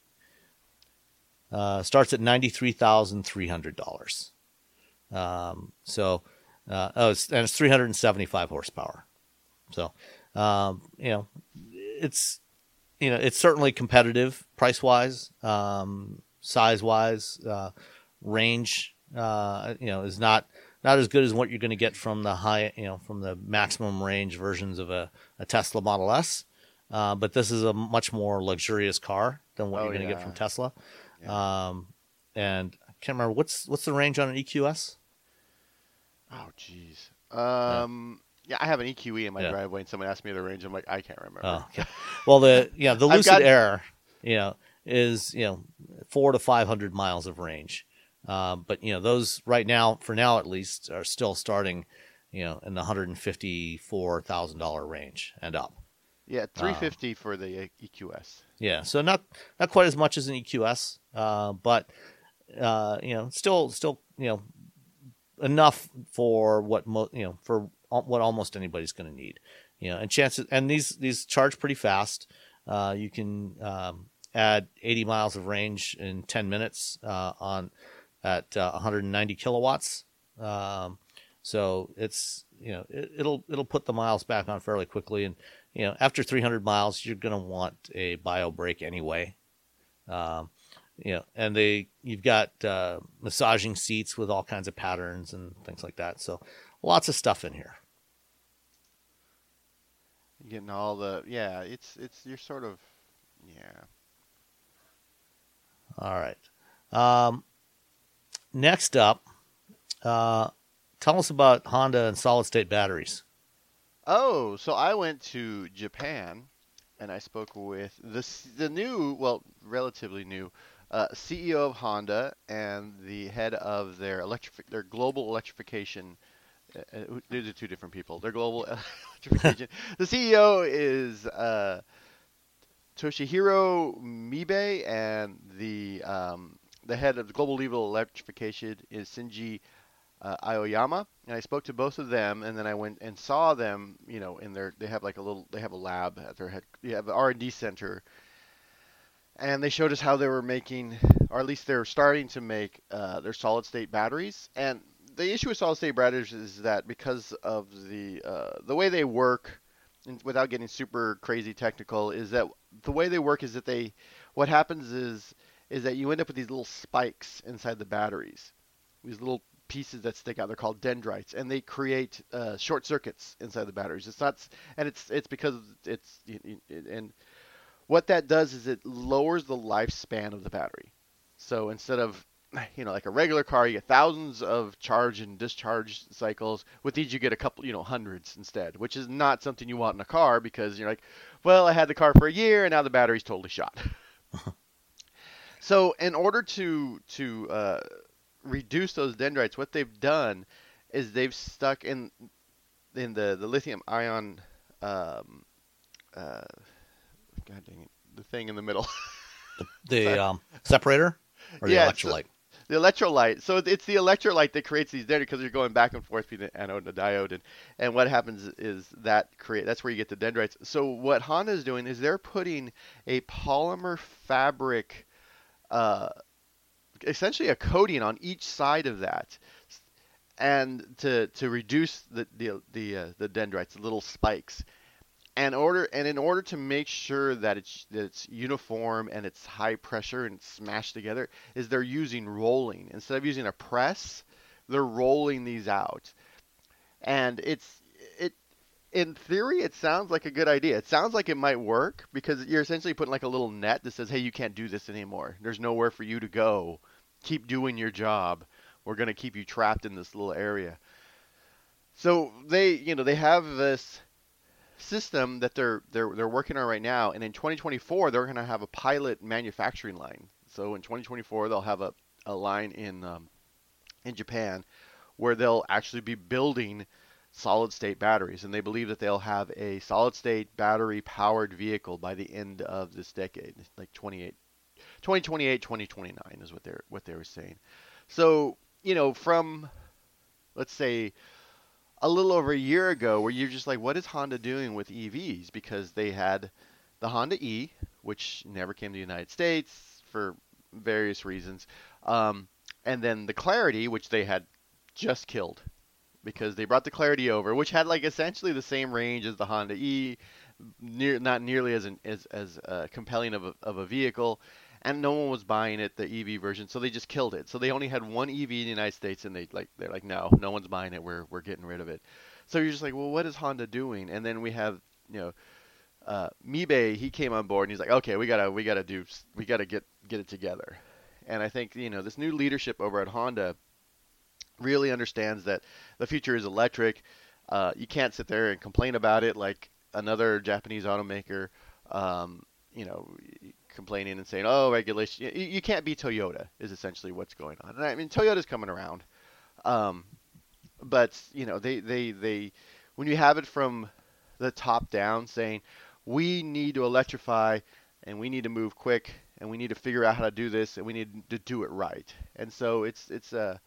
uh, starts at ninety three thousand three hundred dollars. Um, so uh, oh, it's, and it's 375 horsepower. So, um, you know, it's you know it's certainly competitive price wise, um, size wise, uh, range. Uh, you know, is not not as good as what you're going to get from the high, you know, from the maximum range versions of a, a Tesla Model S. Uh, but this is a much more luxurious car than what Oh, you're going to get from Tesla. Um, and I can't remember what's what's the range on an EQS. Oh, jeez. Um, yeah. I have an EQE in my Yeah. driveway, and someone asked me the range. I'm like, I can't remember. Oh, okay. Well, the *laughs* yeah, the Lucid got- Air, you know, is you know four to five hundred miles of range. Um, but you know, those right now, for now at least, are still starting, you know, in the hundred and fifty-four thousand dollar range and up. Yeah, 350 for the uh, EQS. Yeah, so not not quite as much as an EQS, uh, but uh, you know, still still you know enough for what mo- you know for al- what almost anybody's going to need. You know, and chances and these these charge pretty fast. Uh, you can um, add 80 miles of range in 10 minutes uh, on at uh, 190 kilowatts. Um, so it's you know it, it'll it'll put the miles back on fairly quickly, and you know after 300 miles you're going to want a bio break anyway. Um, you know, and they you've got uh, massaging seats with all kinds of patterns and things like that. So lots of stuff in here. Getting all the yeah, it's it's you're sort of yeah. All right. Um, next up, uh, tell us about Honda and solid state batteries. Oh, so I went to Japan, and I spoke with the the new, well, relatively new, uh, CEO of Honda and the head of their electric their global electrification. Uh, uh, these are two different people. Their global *laughs* electrification. *laughs* the CEO is uh, Toshihiro Mibe, and the um, the head of the global legal electrification is Shinji uh, Aoyama, and I spoke to both of them, and then I went and saw them. You know, in their they have like a little they have a lab at their head. They have R and D center, and they showed us how they were making, or at least they're starting to make uh, their solid state batteries. And the issue with solid state batteries is that because of the uh, the way they work, and without getting super crazy technical, is that the way they work is that they what happens is is that you end up with these little spikes inside the batteries, these little pieces that stick out. They're called dendrites, and they create uh, short circuits inside the batteries. It's not, and it's it's because it's and what that does is it lowers the lifespan of the battery. So instead of *sighs* you know, like a regular car, you get thousands of charge and discharge cycles. With these, you get a couple, you know, hundreds instead, which is not something you want in a car because you're like, well, I had the car for a year and now the battery's totally shot. *laughs* so, in order to to uh, reduce those dendrites, what they've done is they've stuck in in the the lithium ion, um, uh, God dang it, the thing in the middle. the, *laughs* the um, separator or the Yeah, electrolyte. the electrolyte. So it's the electrolyte that creates these dendrites because you're going back and forth between the anode and the diode, and, and what happens is that create that's where you get the dendrites. So what Honda is doing is they're putting a polymer fabric, uh, essentially a coating on each side of that, and to to reduce the the the, uh, the dendrites, the little spikes. And order and in order to make sure that it's that it's uniform and it's high pressure and smashed together, is they're using rolling instead of using a press. They're rolling these out, and it's it. In theory, it sounds like a good idea. It sounds like it might work because you're essentially putting like a little net that says, "Hey, you can't do this anymore. There's nowhere for you to go. Keep doing your job. We're going to keep you trapped in this little area." So they, you know, they have this system that they're they're they're working on right now, and in 2024 they're going to have a pilot manufacturing line. So in 2024 they'll have a, a line in um, in Japan where they'll actually be building solid state batteries, and they believe that they'll have a solid state battery powered vehicle by the end of this decade, like 28, 2028, 2029 is what they're what they were saying. So you know from let's say a little over a year ago where you're just like, what is Honda doing with EVs? Because they had the Honda E, which never came to the United States for various reasons, um, and then the Clarity, which they had just killed because they brought the Clarity over, which had like essentially the same range as the Honda E, near not nearly as an, as as uh, compelling of a, of a vehicle, and no one was buying it, the EV version, so they just killed it. So they only had one EV in the United States, and they like they're like, no, no one's buying it. We're we're getting rid of it. So you're just like, well, what is Honda doing? And then we have you know. Uh, Mibe, he came on board and he's like, okay, we gotta, we gotta do, we gotta get, get it together. And I think you know this new leadership over at Honda really understands that the future is electric. Uh, you can't sit there and complain about it like another Japanese automaker, um, you know, complaining and saying, "Oh, regulation." You, you can't be Toyota. Is essentially what's going on. And I mean, Toyota's coming around, um, but you know, they they they when you have it from the top down, saying we need to electrify and we need to move quick and we need to figure out how to do this and we need to do it right. And so it's it's uh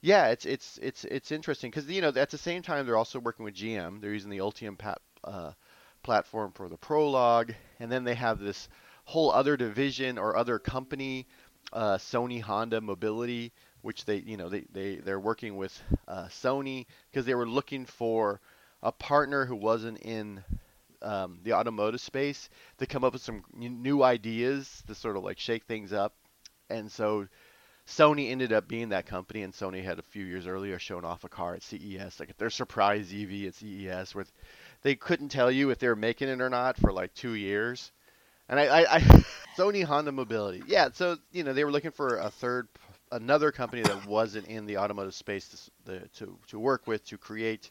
yeah, it's it's it's it's interesting because you know at the same time they're also working with GM. They're using the Ultium pat, uh, platform for the Prologue, and then they have this whole other division or other company, uh, Sony Honda Mobility, which they you know they they they're working with uh, Sony because they were looking for a partner who wasn't in um, the automotive space to come up with some new ideas to sort of like shake things up, and so Sony ended up being that company, and Sony had a few years earlier shown off a car at CES, like their surprise EV at CES, where they couldn't tell you if they were making it or not for like two years. And I, I, I *laughs* Sony Honda Mobility, yeah. So you know they were looking for a third, another company that wasn't in the automotive space to to to work with to create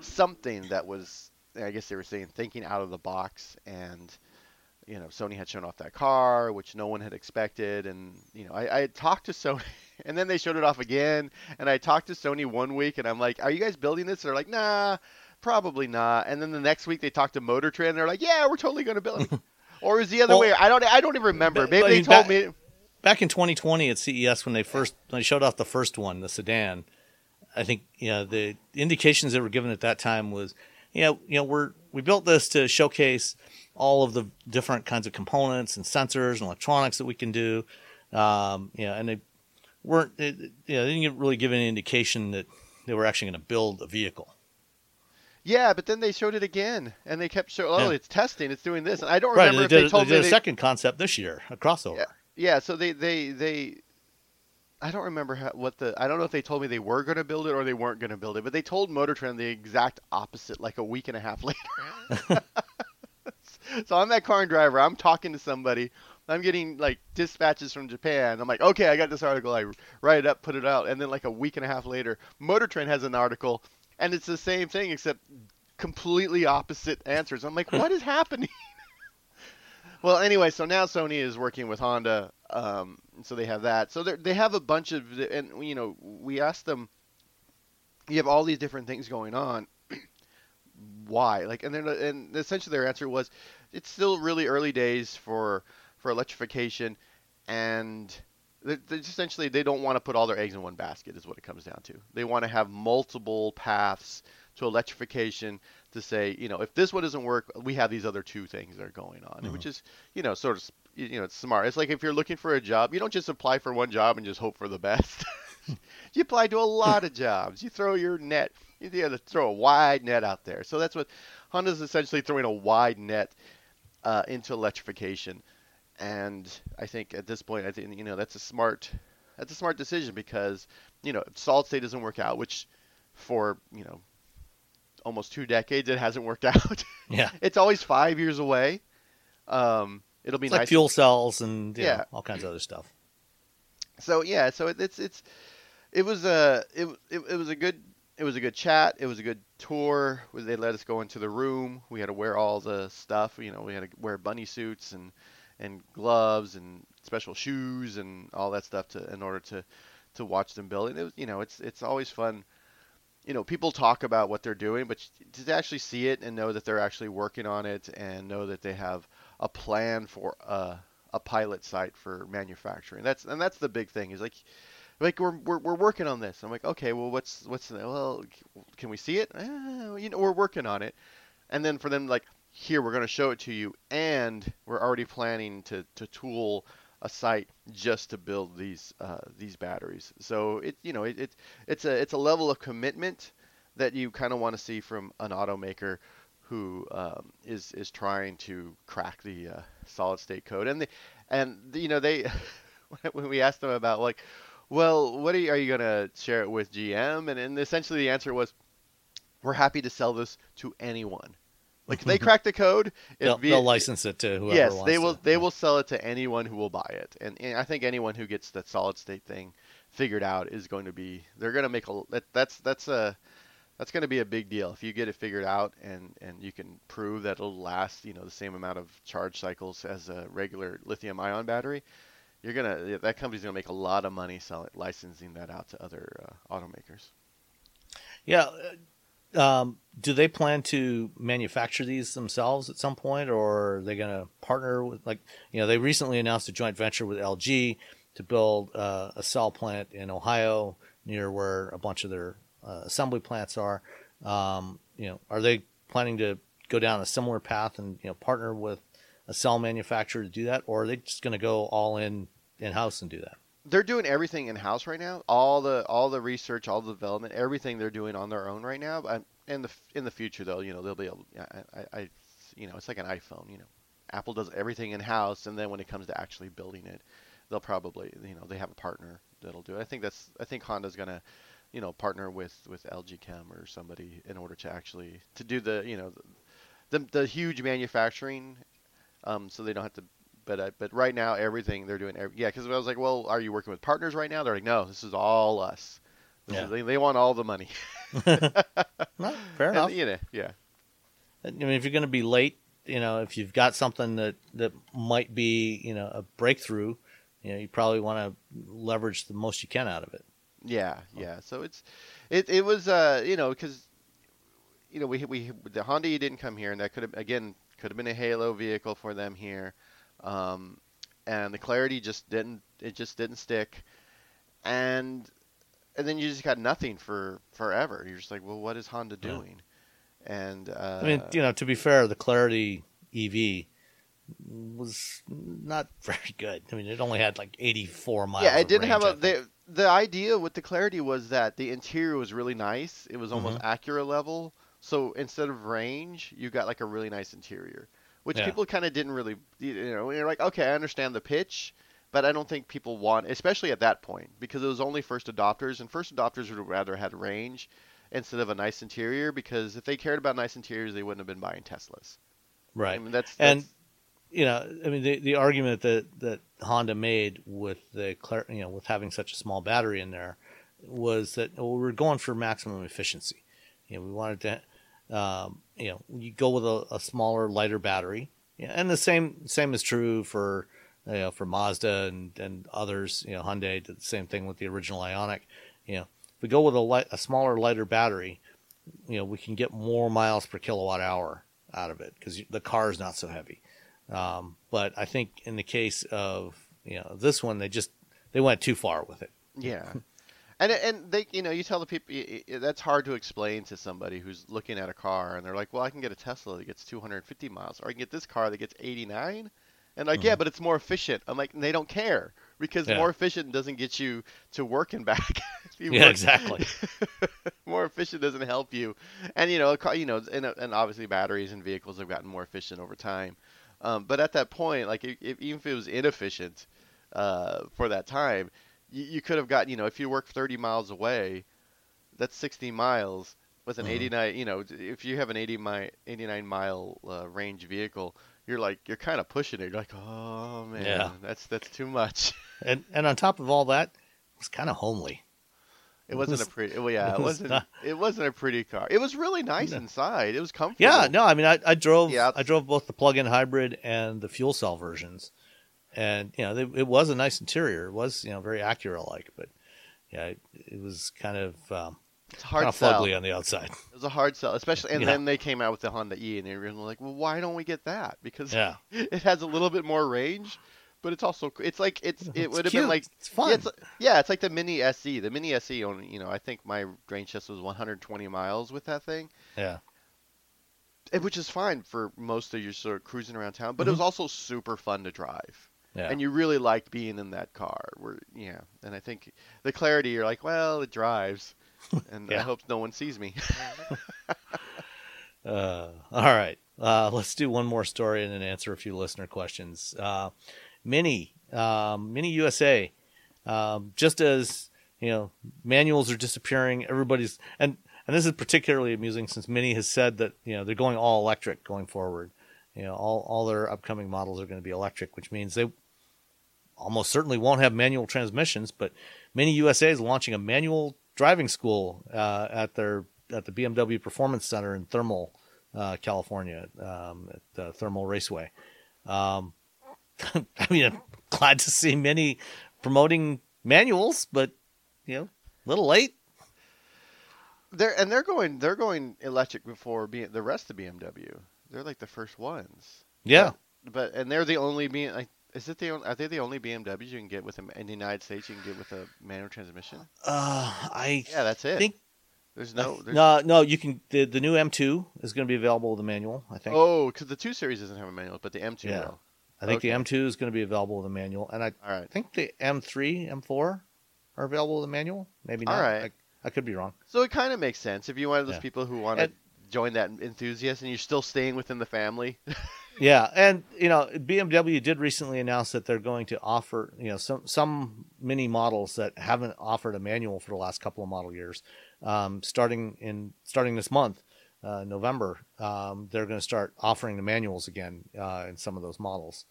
something that was, I guess they were saying, thinking out of the box and you know, Sony had shown off that car, which no one had expected, and you know, I, I had talked to Sony, *laughs* and then they showed it off again, and I talked to Sony one week, and I'm like, "Are you guys building this?" And they're like, "Nah, probably not." And then the next week they talked to Motor Trend, and they're like, "Yeah, we're totally going to build it." *laughs* or is the other Well, way? I don't, I don't even remember. Maybe they told that- me. back in 2020 at CES when they first when they showed off the first one, the sedan, I think you know the indications that were given at that time was, you know, you know we're we built this to showcase all of the different kinds of components and sensors and electronics that we can do, um, you know, and they weren't, it, you know, they didn't really give any indication that they were actually going to build a vehicle. Yeah, but then they showed it again, and they kept showing. Oh, Yeah. it's testing, it's doing this, and I don't Right, remember they if did, they told they did me a second concept this year, a crossover. Yeah, yeah. So they they they. I don't remember how, what the. I don't know if they told me they were going to build it or they weren't going to build it, but they told Motor Trend the exact opposite, like a week and a half *laughs* later. so I'm that car and driver. I'm talking to somebody. I'm getting like dispatches from Japan. I'm like, okay, I got this article. I write it up, put it out, and then like a week and a half later, Motor Trend has an article, and it's the same thing except completely opposite answers. I'm like, what is *laughs* happening? *laughs* well, anyway, so now Sony is working with Honda, um, so they have that. So they have a bunch of, and you know, we asked them, you have all these different things going on. *clears throat* Why? Like, and then, and essentially their answer was, it's still really early days for for electrification, and essentially they don't want to put all their eggs in one basket is what it comes down to. They want to have multiple paths to electrification to say, you know, if this one doesn't work, we have these other two things that are going on, mm-hmm. which is, you know, sort of, you know, it's smart. It's like if you're looking for a job, you don't just apply for one job and just hope for the best. *laughs* you apply to a lot of jobs. You throw your net, you have to throw a wide net out there. So that's what Honda's essentially throwing a wide net uh, into electrification. And I think at this point, I think you know that's a smart that's a smart decision because you know if solid state doesn't work out, which for you know almost two decades it hasn't worked *laughs* out. Yeah, it's always five years away. Um, it'll be nice like fuel cells and yeah, know, all kinds of other stuff. So yeah, so it, it's it's it was a it, it, it was a good it was a good chat. It was a good tour. They let us go into the room. We had to wear all the stuff. You know, we had to wear bunny suits and and gloves and special shoes and all that stuff to in order to to watch them build. And it was, you know, it's it's always fun. You know, people talk about what they're doing, but to actually see it and know that they're actually working on it and know that they have a plan for a, a pilot site for manufacturing. That's and that's the big thing. Is like like we're, we're, we're working on this. I'm like, okay, well, what's what's well, can we see it? Eh, you know, we're working on it. And then for them, like, here we're going to show it to you, and we're already planning to, to tool a site just to build these uh, these batteries. So it you know it, it it's a it's a level of commitment that you kind of want to see from an automaker who um, is is trying to crack the uh, solid state code. And the, and the, you know they *laughs* when we asked them about like well what are you, are you going to share it with GM and, and essentially the answer was we're happy to sell this to anyone like they crack the code, they'll, they'll, license it to whoever. Yes, they will. To. They will sell it to anyone who will buy it, and, and, I think anyone who gets that solid state thing figured out is going to be. They're going to make a. That, that's that's a. That's going to be a big deal if you get it figured out and and you can prove that it'll last you know the same amount of charge cycles as a regular lithium ion battery. You're gonna that company's gonna make a lot of money selling licensing that out to other uh, automakers. Yeah, um, do they plan to manufacture these themselves at some point, or are they going to partner with, like, you know, they recently announced a joint venture with LG to build uh, a cell plant in Ohio near where a bunch of their uh, assembly plants are. Um, you know, are they planning to go down a similar path and you know partner with a cell manufacturer to do that, or are they just going to go all in in house and do that? They're doing everything in house right now. All the all the research, all the development, everything they're doing on their own right now. But in the in the future, though, you know, they'll be able. I, I, you know, it's like an iPhone. You know, Apple does everything in house, and then when it comes to actually building it, they'll probably, you know, they have a partner that'll do it. I think that's. I think Honda's gonna, you know, partner with with LG Chem or somebody in order to actually to do the, you know, the the, the huge manufacturing, um, so they don't have to but uh, but right now everything they're doing, every, yeah. Because I was like, well, are you working with partners right now? They're like, no, this is all us. This yeah. Is, they, they want all the money. *laughs* well, fair *laughs* enough. And, you know, yeah. I mean, if you're going to be late, you know, if you've got something that that might be, you know, a breakthrough, you know, you probably want to leverage the most you can out of it. Yeah, yeah. So it's it it was uh you know because you know we we the Honda didn't come here and that could have again could have been a Halo vehicle for them here. Um, and the clarity just didn't it just didn't stick. And and then you just got nothing for forever. You're just like well what is honda doing? Yeah. and uh, i mean you know to be fair the clarity ev was not *laughs* very good. I mean it only had like 84 miles yeah it didn't range, have a the, the idea with the clarity was that the interior was really nice. It was almost mm-hmm. Acura level. So instead of range you got like a really nice interior which yeah. people kind of didn't really, you know, you're like, okay, I understand the pitch, but I don't think people want, especially at that point, because it was only first adopters, and first adopters would rather had range instead of a nice interior, because if they cared about nice interiors, they wouldn't have been buying Teslas. Right. I mean, that's, and you know, I mean, the the argument that that Honda made with the you know with having such a small battery in there was that well, we're going for maximum efficiency. You know, we wanted to, um, you know, you go with a, a smaller, lighter battery, yeah, and the same same is true for you know for Mazda and and others. You know, Hyundai did the same thing with the original Ioniq. You know, if we go with a light, a smaller, lighter battery, you know, we can get more miles per kilowatt hour out of it because the car is not so heavy. Um, but I think in the case of you know this one, they just they went too far with it. Yeah. *laughs* And and they you know you tell the people that's hard to explain to somebody who's looking at a car and they're like, well, I can get a Tesla that gets 250 miles, or I can get this car that gets 89, and like, yeah, but it's more efficient. I'm like, they don't care because Mm-hmm. Yeah. more efficient doesn't get you to work and back. *laughs* Yeah, work- exactly. *laughs* more efficient doesn't help you, and you know, a car, you know, and, and obviously batteries and vehicles have gotten more efficient over time. Um, but at that point, like if, if, even if it was inefficient uh, for that time, you, you could have gotten, you know, if you work 30 miles away, that's 60 miles with an Mhm. 89. You know, if you have an 80 mi- 89 mile uh, range vehicle, you're like you're kind of pushing it. You're like, oh man, Yeah. that's that's too much. *laughs* And and on top of all that, it was kind of homely. It wasn't a *laughs* pretty. Well, yeah, it was wasn't. not- It wasn't a pretty car. It was really nice No. inside. It was comfortable. Yeah, no, I mean, I, I drove, Yeah. I drove both the plug-in hybrid and the fuel cell versions, and you know, they, it was a nice interior. It was, you know, very Acura-like, but yeah, it, it was kind of um, It's hard kind of sell. on the outside. It was a hard sell, especially. And Yeah. then they came out with the Honda E, and everyone was like, "Well, why don't we get that?" Because Yeah, *laughs* it has a little bit more range, but it's also it's like it's it would have been like It's fun. Yeah it's, yeah, it's like the Mini SE. The Mini SE only, you know, I think my range test was 120 miles with that thing, yeah, which is fine for most of your sort of cruising around town. But it was also super fun to drive, Mm-hmm. Yeah. and you really liked being in that car. Where yeah, and I think the clarity, you're like, well, it drives, *laughs* and I hope no one sees me. *laughs* Uh, all right. Uh, let's do one more story and then answer a few listener questions. Uh, Mini, um, Mini USA, um, just as you know, manuals are disappearing. Everybody's and and this is particularly amusing since Mini has said that you know they're going all electric going forward. You know, all all their upcoming models are going to be electric, which means they almost certainly won't have manual transmissions. But Mini USA is launching a manual driving school uh, at their at the BMW Performance Center in Thermal, uh, California, um, at the Thermal Raceway. Um, *laughs* I mean, I'm glad to see Mini promoting manuals, but you know, a little late. They're and they're going they're going electric before being the rest of BMW. They're like the first ones. Yeah, But, but and they're the only being like is it the on- are they the only BMWs you can get with a, in the United States you can get with a manual transmission? uh, I Yeah, that's it. think there's no there's, no, no. You can the the new M2 is going to be available with a manual. I think. Oh, because the two series doesn't have a manual, but the M2 Yeah. will. I think the. M2 is going to be available with a manual, and I All right. think the M3, M4 are available with a manual. Maybe not. All right. I, I could be wrong. So it kind of makes sense if one of those Yeah. people who want to And- join that enthusiast and you're still staying within the family. *laughs* Yeah, and you know, BMW did recently announce that they're going to offer, you know, some some mini models that haven't offered a manual for the last couple of model years. Um, starting in starting this month, uh, November, um, they're going to start offering the manuals again uh, in some of those models.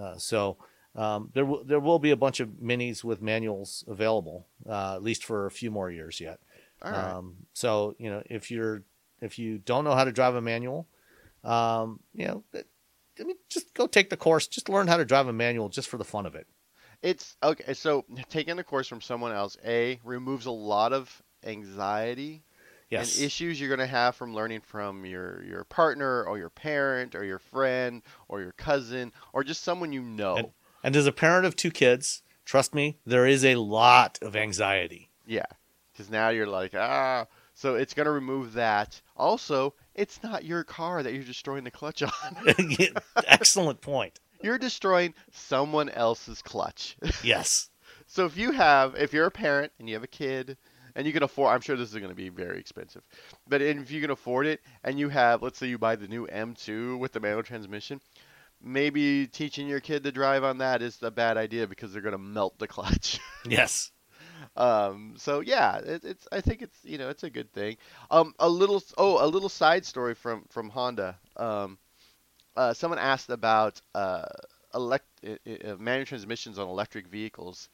Uh, so um, there will there will be a bunch of minis with manuals available, uh, at least for a few more years yet. All right. Um, so you know, if you're if you don't know how to drive a manual, um, you know, I mean, just go take the course. Just learn how to drive a manual just for the fun of it. It's okay. So taking the course from someone else, a removes a lot of anxiety Yes. and issues you're going to have from learning from your your partner or your parent or your friend or your cousin or just someone you know. And, and as a parent of two kids, trust me, there is a lot of anxiety. yeah, because now you're like ah. So it's going to remove that. Also, it's not your car that you're destroying the clutch on. *laughs* Excellent point. you're destroying someone else's clutch. *laughs* Yes. So if you have, if you're a parent and you have a kid, and you can afford, I'm sure this is going to be very expensive, but if you can afford it, and you have, let's say you buy the new M2 with the manual transmission, maybe teaching your kid to drive on that is a bad idea because they're going to melt the clutch. *laughs* Yes. Um, so yeah, it, it's, I think it's, you know, it's a good thing. Um, a little, oh, a little side story from from Honda. Um, uh, someone asked about uh, elect uh, manual transmissions on electric vehicles,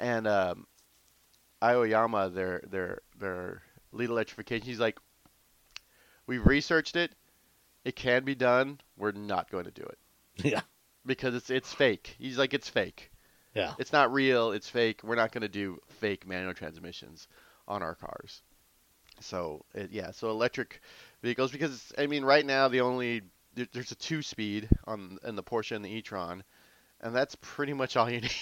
and um, Aoyama, their their their lead electrification, he's like, we've researched it. It can be done. We're not going to do it. *laughs* Yeah. Because it's it's fake. He's like, it's fake. Yeah. It's not real. It's fake. We're not going to do fake manual transmissions on our cars. So it, yeah, so electric vehicles because I mean right now the only there's a two speed on in the Porsche and the e-tron, and that's pretty much all you *laughs* need.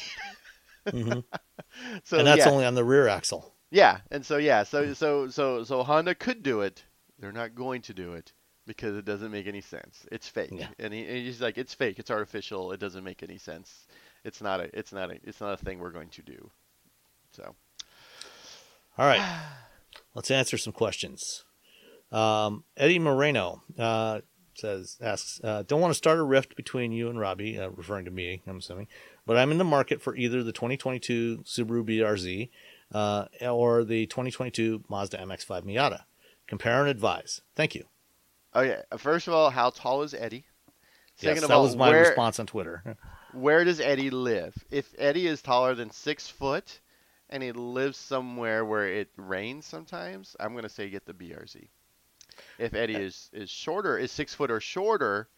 hmm *laughs* so and that's yeah, only on the rear axle. yeah, and so yeah, so so so so Honda could do it. They're not going to do it because it doesn't make any sense. It's fake, Yeah. and, he, and he's like, it's fake. It's artificial. It doesn't make any sense. It's not a. It's not a. It's not a thing we're going to do. So All right. *sighs* Let's answer some questions. Um, Eddie Moreno uh, says, asks, uh, don't want to start a rift between you and Robbie, uh, referring to me, I'm assuming, but I'm in the market for either the 2022 Subaru BRZ uh, or the 2022 Mazda MX-5 Miata. Compare and advise. Thank you. okay, first of all, how tall is Eddie? Second yes, of that all, was my where response on Twitter. *laughs* where does Eddie live? If Eddie is taller than six foot, and he lives somewhere where it rains sometimes, I'm gonna say get the BRZ. If Eddie is is shorter, is six foot or shorter,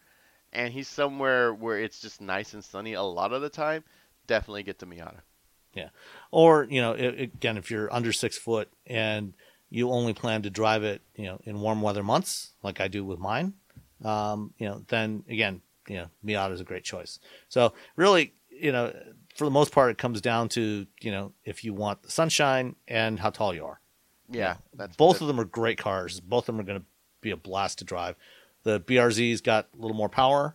and he's somewhere where it's just nice and sunny a lot of the time, definitely get the Miata. Yeah, or, you know, i again, if you're under six foot and you only plan to drive it, you know, in warm weather months, like I do with mine, um, you know, then again, you know, Miata is a great choice. So really, you know, for the most part, it comes down to, you know, if you want the sunshine and how tall you are. Yeah, that's Both of them are great cars. Both of them are going to be a blast to drive. The BRZ's got a little more power,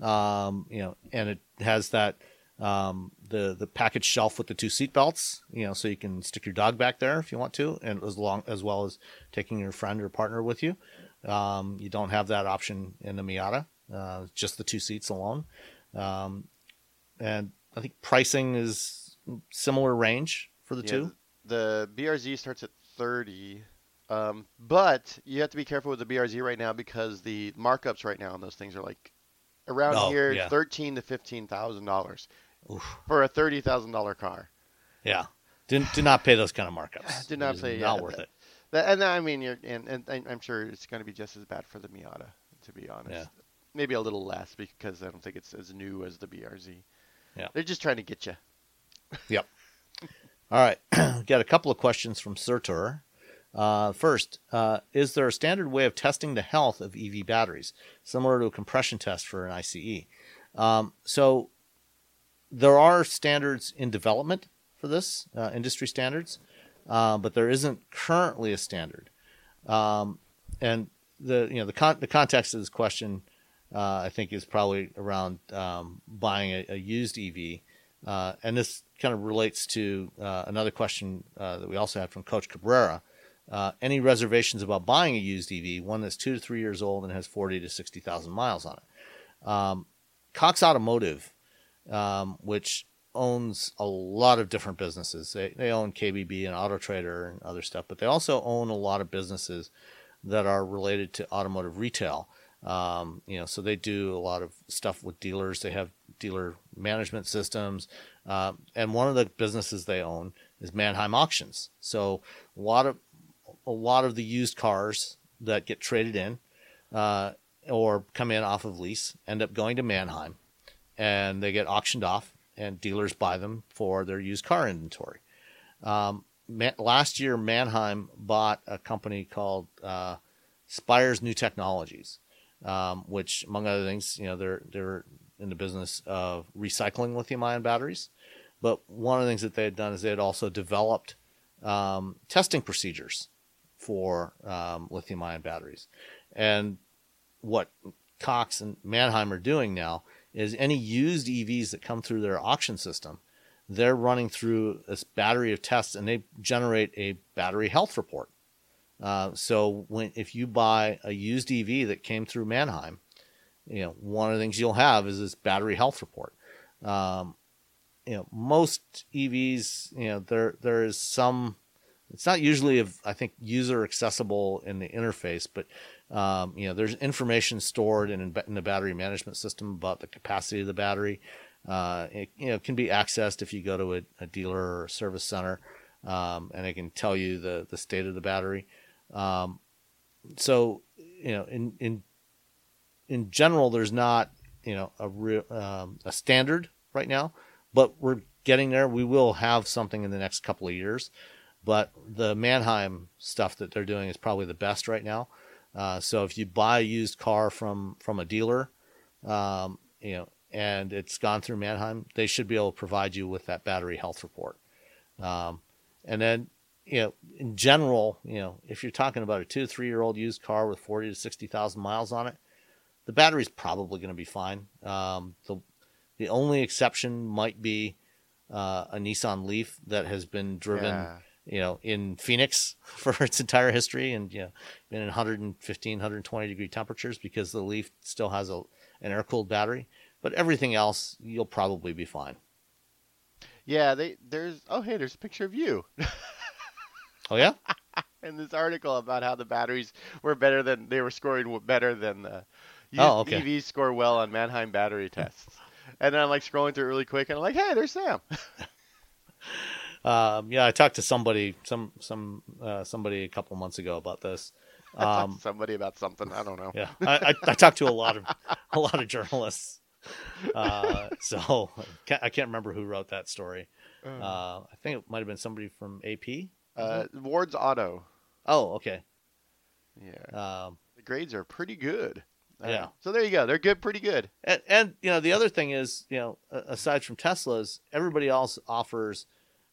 um, you know, and it has that um, the the package shelf with the two seat belts, you know, so you can stick your dog back there if you want to, and as long as well as taking your friend or partner with you. Um, you don't have that option in the Miata, uh, just the two seats alone. Um, and I think pricing is similar range for the Yeah, two. The BRZ starts at 30, um, but you have to be careful with the BRZ right now because the markups right now on those things are like around Oh, here, yeah. thirteen to fifteen thousand dollars for a thirty thousand dollar car. Yeah. Did, did not pay those kind of markups. *laughs* Did not pay- Not yeah, worth that- it. That, and I mean, you're, and, and, and I'm sure it's going to be just as bad for the Miata, to be honest. Yeah. Maybe a little less because I don't think it's as new as the BRZ. Yeah. They're just trying to get you. *laughs* Yep. All right. *clears throat* Got a couple of questions from Surtur. Uh, first, uh, is there a standard way of testing the health of EV batteries, similar to a compression test for an ICE? Um, so, there are standards in development for this, uh, industry standards, uh, but there isn't currently a standard. Um, and the you know the con- the context of this question, uh, I think, is probably around um, buying a, a used EV, uh, and this kind of relates to uh, another question uh, that we also had from Coach Cabrera. Uh, any reservations about buying a used EV, one that's two to three years old and has forty to sixty thousand miles on it? Um, Cox Automotive, um, which owns a lot of different businesses. They, they own KBB and Auto Trader and other stuff, but they also own a lot of businesses that are related to automotive retail. Um, you know, so they do a lot of stuff with dealers. They have dealer management systems, uh, and one of the businesses they own is Manheim Auctions. So a lot of a lot of the used cars that get traded in uh, or come in off of lease end up going to Manheim, and they get auctioned off, and dealers buy them for their used car inventory. Um, last year, Manheim bought a company called uh, Spiers New Technologies, um, which, among other things, you know, they're they're in the business of recycling lithium-ion batteries. But one of the things that they had done is they had also developed um, testing procedures for um, lithium-ion batteries, and what Cox and Manheim are doing now is any used EVs that come through their auction system, they're running through this battery of tests and they generate a battery health report. Uh, so when if you buy a used EV that came through Manheim, you know one of the things you'll have is this battery health report. Um, you know most EVs, you know there there is some. It's not usually of I think user accessible in the interface, but Um, you know, there's information stored in, in the battery management system about the capacity of the battery. Uh, it you know can be accessed if you go to a, a dealer or a service center, um, and it can tell you the the state of the battery. Um, so you know, in in in general, there's not you know a real um, a standard right now, but we're getting there. We will have something in the next couple of years, but the Manheim stuff that they're doing is probably the best right now. Uh, so if you buy a used car from from a dealer, um, you know, and it's gone through Manheim, they should be able to provide you with that battery health report. Um, and then, you know, in general, you know, if you're talking about a two, three year old used car with 40 to 60,000 miles on it, the battery's probably going to be fine. Um, the, the only exception might be uh, a Nissan Leaf that has been driven, Yeah. you know, in Phoenix *laughs* for its entire history and, you know, been in 115, 120 degree temperatures because the Leaf still has a, an air cooled battery. But everything else, you'll probably be fine. Yeah, they there's oh hey, there's a picture of you *laughs* Oh, yeah? *laughs* in this article about how the batteries were better than they were scoring better than the Oh, okay. EVs score well on Manheim battery tests. *laughs* and then I'm like scrolling through really quick and I'm like, hey, there's Sam. *laughs* Um, yeah, I talked to somebody, some, some, uh, somebody a couple months ago about this. Um, Somebody about something I don't know. yeah, I, I, I talked to a lot of, a lot of journalists. Uh, so I can't remember who wrote that story. Uh, I think it might have been somebody from AP. Uh, Ward's Auto. Oh, okay. Yeah, Um, the grades are pretty good. Uh, Yeah. So there you go. They're good, pretty good. and, and you know the other thing is you know aside from Teslas, everybody else offers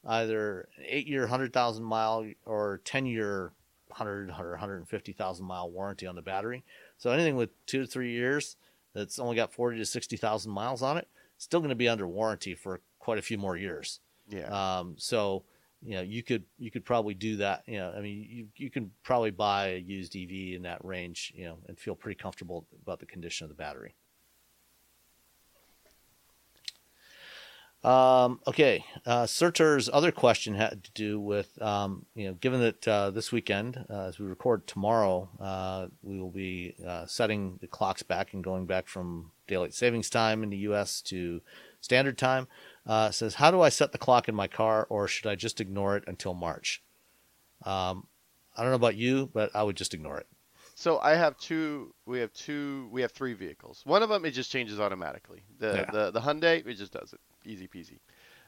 either an eight-year, hundred thousand mile or ten-year, hundred or one hundred and fifty thousand mile warranty on the battery. So anything with two to three years that's only got forty to sixty thousand miles on it, still going to be under warranty for quite a few more years. Yeah. Um, so you know you could you could probably do that. You know, I mean you you can probably buy a used EV in that range. You know, and feel pretty comfortable about the condition of the battery. Um, okay, uh, other question had to do with, um, you know, given that uh, this weekend, uh, as we record tomorrow, uh, we will be uh, setting the clocks back and going back from daylight savings time in the U.S. to standard time. Uh, says, how do I set the clock in my car, or should I just ignore it until March? Um, I don't know about you, but I would just ignore it. So I have two. We have two. We have three vehicles. One of them it just changes automatically. The Yeah. the the Hyundai it just does it, easy peasy.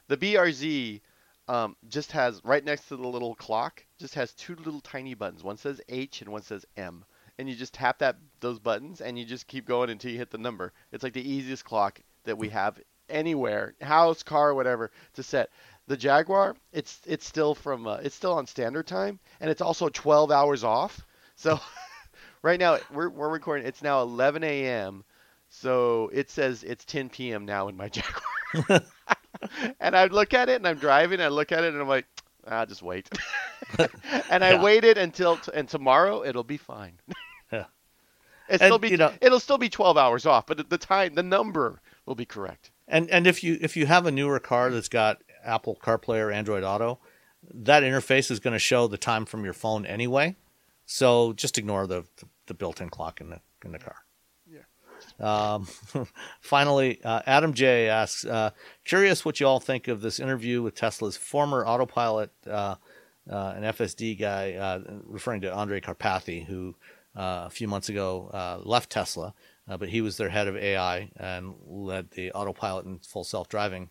The BRZ um, just has right next to the little clock, just has two little tiny buttons. One says H and one says M, and you just tap that those buttons and you just keep going until you hit the number. It's like the easiest clock that we have anywhere, house, car, whatever, to set. The Jaguar, it's it's still from uh, it's still on standard time, and it's also 12 hours off. So *laughs* right now we're we're recording. It's now 11 a.m. So it says it's 10 p.m. now in my *laughs* Jaguar. *laughs* and I look at it and I'm driving. I look at it and I'm like, I'll just wait. and I Yeah. waited until t- and tomorrow it'll be fine. Yeah. It'll And, still be you know- it'll still be 12 hours off, but the time the number will be correct. And and if you if you have a newer car that's got Apple CarPlay or Android Auto, that interface is going to show the time from your phone anyway. So just ignore the the built-in clock in the in the car. Yeah. Um, *laughs* finally, uh, Adam J asks, uh, curious what you all think of this interview with Tesla's former autopilot, uh, uh, an FSD guy, uh, referring to Andrej Karpathy, who uh, a few months ago uh, left Tesla, uh, but he was their head of AI and led the autopilot and full self-driving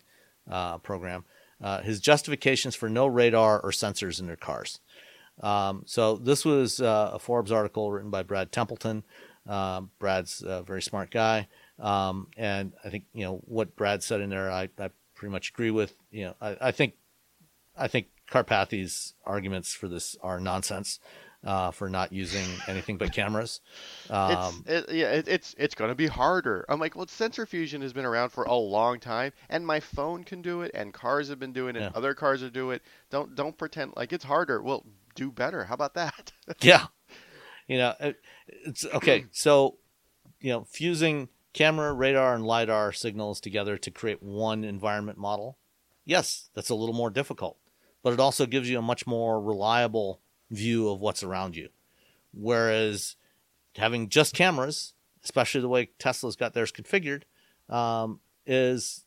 uh, program. Uh, his justifications for no radar or sensors in their cars. Um, so this was uh, a Forbes article written by Brad Templeton. Um, Brad's a very smart guy, um, and I think you know what Brad said in there. I, I pretty much agree with. You know, I, I think I think Karpathy's arguments for this are nonsense uh, for not using anything but cameras. Um, it's it, yeah, it, it's it's gonna be harder. I'm like, well, sensor fusion has been around for a long time, and my phone can do it, and cars have been doing it, Yeah. other cars are doing it. Don't don't pretend like it's harder. Well, do better. How about that? *laughs* Yeah. You know, it, it's okay. *clears throat* So, you know, fusing camera, radar, and LiDAR signals together to create one environment model. Yes, that's a little more difficult, but it also gives you a much more reliable view of what's around you. Whereas having just cameras, especially the way Tesla's got theirs configured, um, is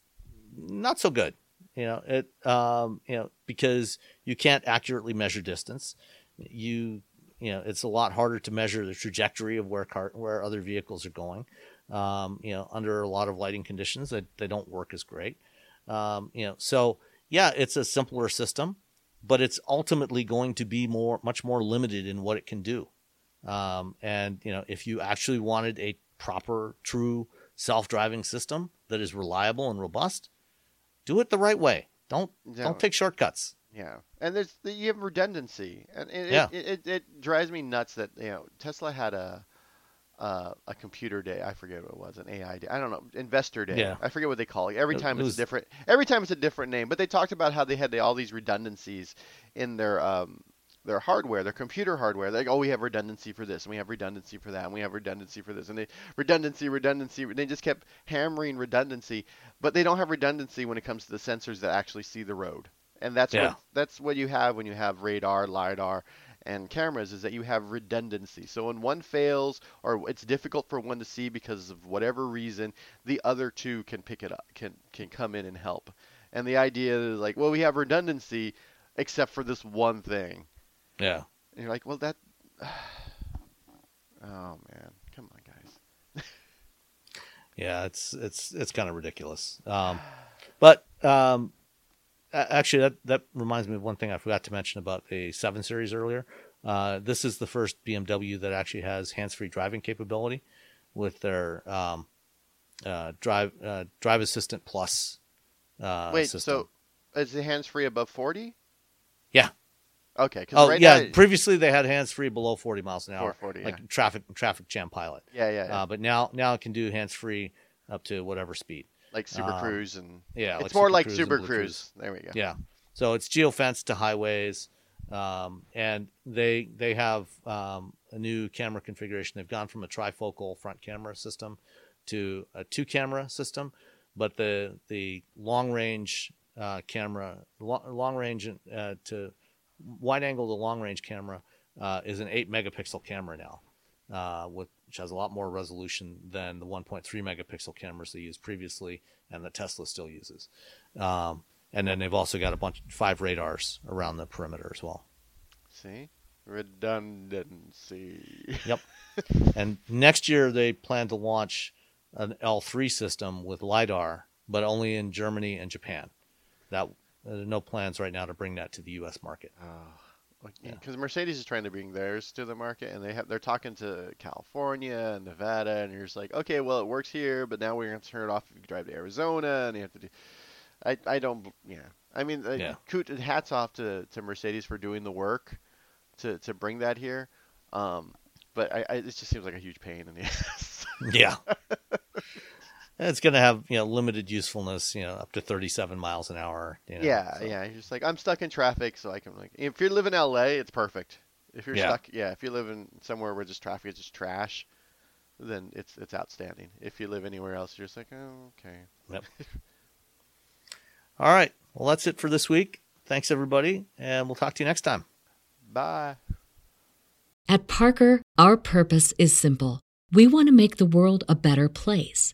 not so good. You know it. Um, you know because you can't accurately measure distance. You you know it's a lot harder to measure the trajectory of where car where other vehicles are going. Um, you know under a lot of lighting conditions that they don't work as great. Um, you know so yeah, it's a simpler system, but it's ultimately going to be more much more limited in what it can do. Um, and you know if you actually wanted a proper, true self-driving system that is reliable and robust, do it the right way. Don't Yeah. don't take shortcuts. Yeah, and there's you have redundancy, and it, Yeah. it, it, it drives me nuts that you know Tesla had a uh, a computer day. I forget what it was, an AI day. I don't know, investor day. Yeah. I forget what they call it. Every It- time it it's was- a different. Every time it's a different name. But they talked about how they had the, all these redundancies in their um, their hardware, their computer hardware. Like, oh, we have redundancy for this, and we have redundancy for that, and we have redundancy for this, and they redundancy, redundancy. They just kept hammering redundancy, but they don't have redundancy when it comes to the sensors that actually see the road. And that's Yeah. what that's what you have when you have radar, lidar, and cameras is that you have redundancy. So when one fails or it's difficult for one to see because of whatever reason, the other two can pick it up, can can come in and help. And the idea is like, well, we have redundancy except for this one thing. Yeah. And you're like, well, that. *sighs* Oh man, come on, guys. *laughs* Yeah, it's it's it's kind of ridiculous. Um, but um, actually, that that reminds me of one thing I forgot to mention about the Seven Series earlier. Uh, this is the first BMW that actually has hands-free driving capability with their um, uh, drive uh, drive assistant plus. Uh, Wait, system. so is the hands free above 40? Yeah. Okay. Oh right yeah, now- previously they had hands-free below 40 miles an hour, 40, like yeah. traffic traffic jam pilot. yeah, yeah, yeah. Uh, but now now it can do hands-free up to whatever speed. Like Super um, Cruise and yeah, it's like more Super like Cruise Super Blue Cruise. There we go. Yeah. So it's geofenced to highways, um, and they they have um, a new camera configuration. They've gone from a trifocal front camera system to a two camera system, but the the long range uh, camera, long, long range uh, to wide angle to long range camera uh, is an eight megapixel camera now, uh, with which has a lot more resolution than the 1.3 megapixel cameras they used previously, and that Tesla still uses. Um, and then they've also got a bunch of five radars around the perimeter as well. See? Redundancy. Yep. *laughs* and next year they plan to launch an L3 system with lidar, but only in Germany and Japan. That there are no plans right now to bring that to the U.S. market. Yeah. Because Mercedes is trying to bring theirs to the market, and they have they're talking to California and Nevada, and you're just like, okay, well, it works here, but now we're going to turn it off if you drive to Arizona, and you have to do. I I don't yeah. I mean, Yeah. kudos- hats off to, to Mercedes for doing the work to to bring that here. Um, but I, I it just seems like a huge pain in the *laughs* ass. Yeah. *laughs* it's going to have you know limited usefulness, you know, up to 37 miles an hour. You know, yeah, so- yeah. You're just like I'm stuck in traffic, so I can like if you live in LA, it's perfect. If you're Yeah. stuck, yeah, if you live in somewhere where just traffic is just trash, then it's it's outstanding. If you live anywhere else, you're just like, oh, okay. Yep. *laughs* All right. Well, that's it for this week. Thanks everybody, and we'll talk to you next time. Bye. At Parker, our purpose is simple. We want to make the world a better place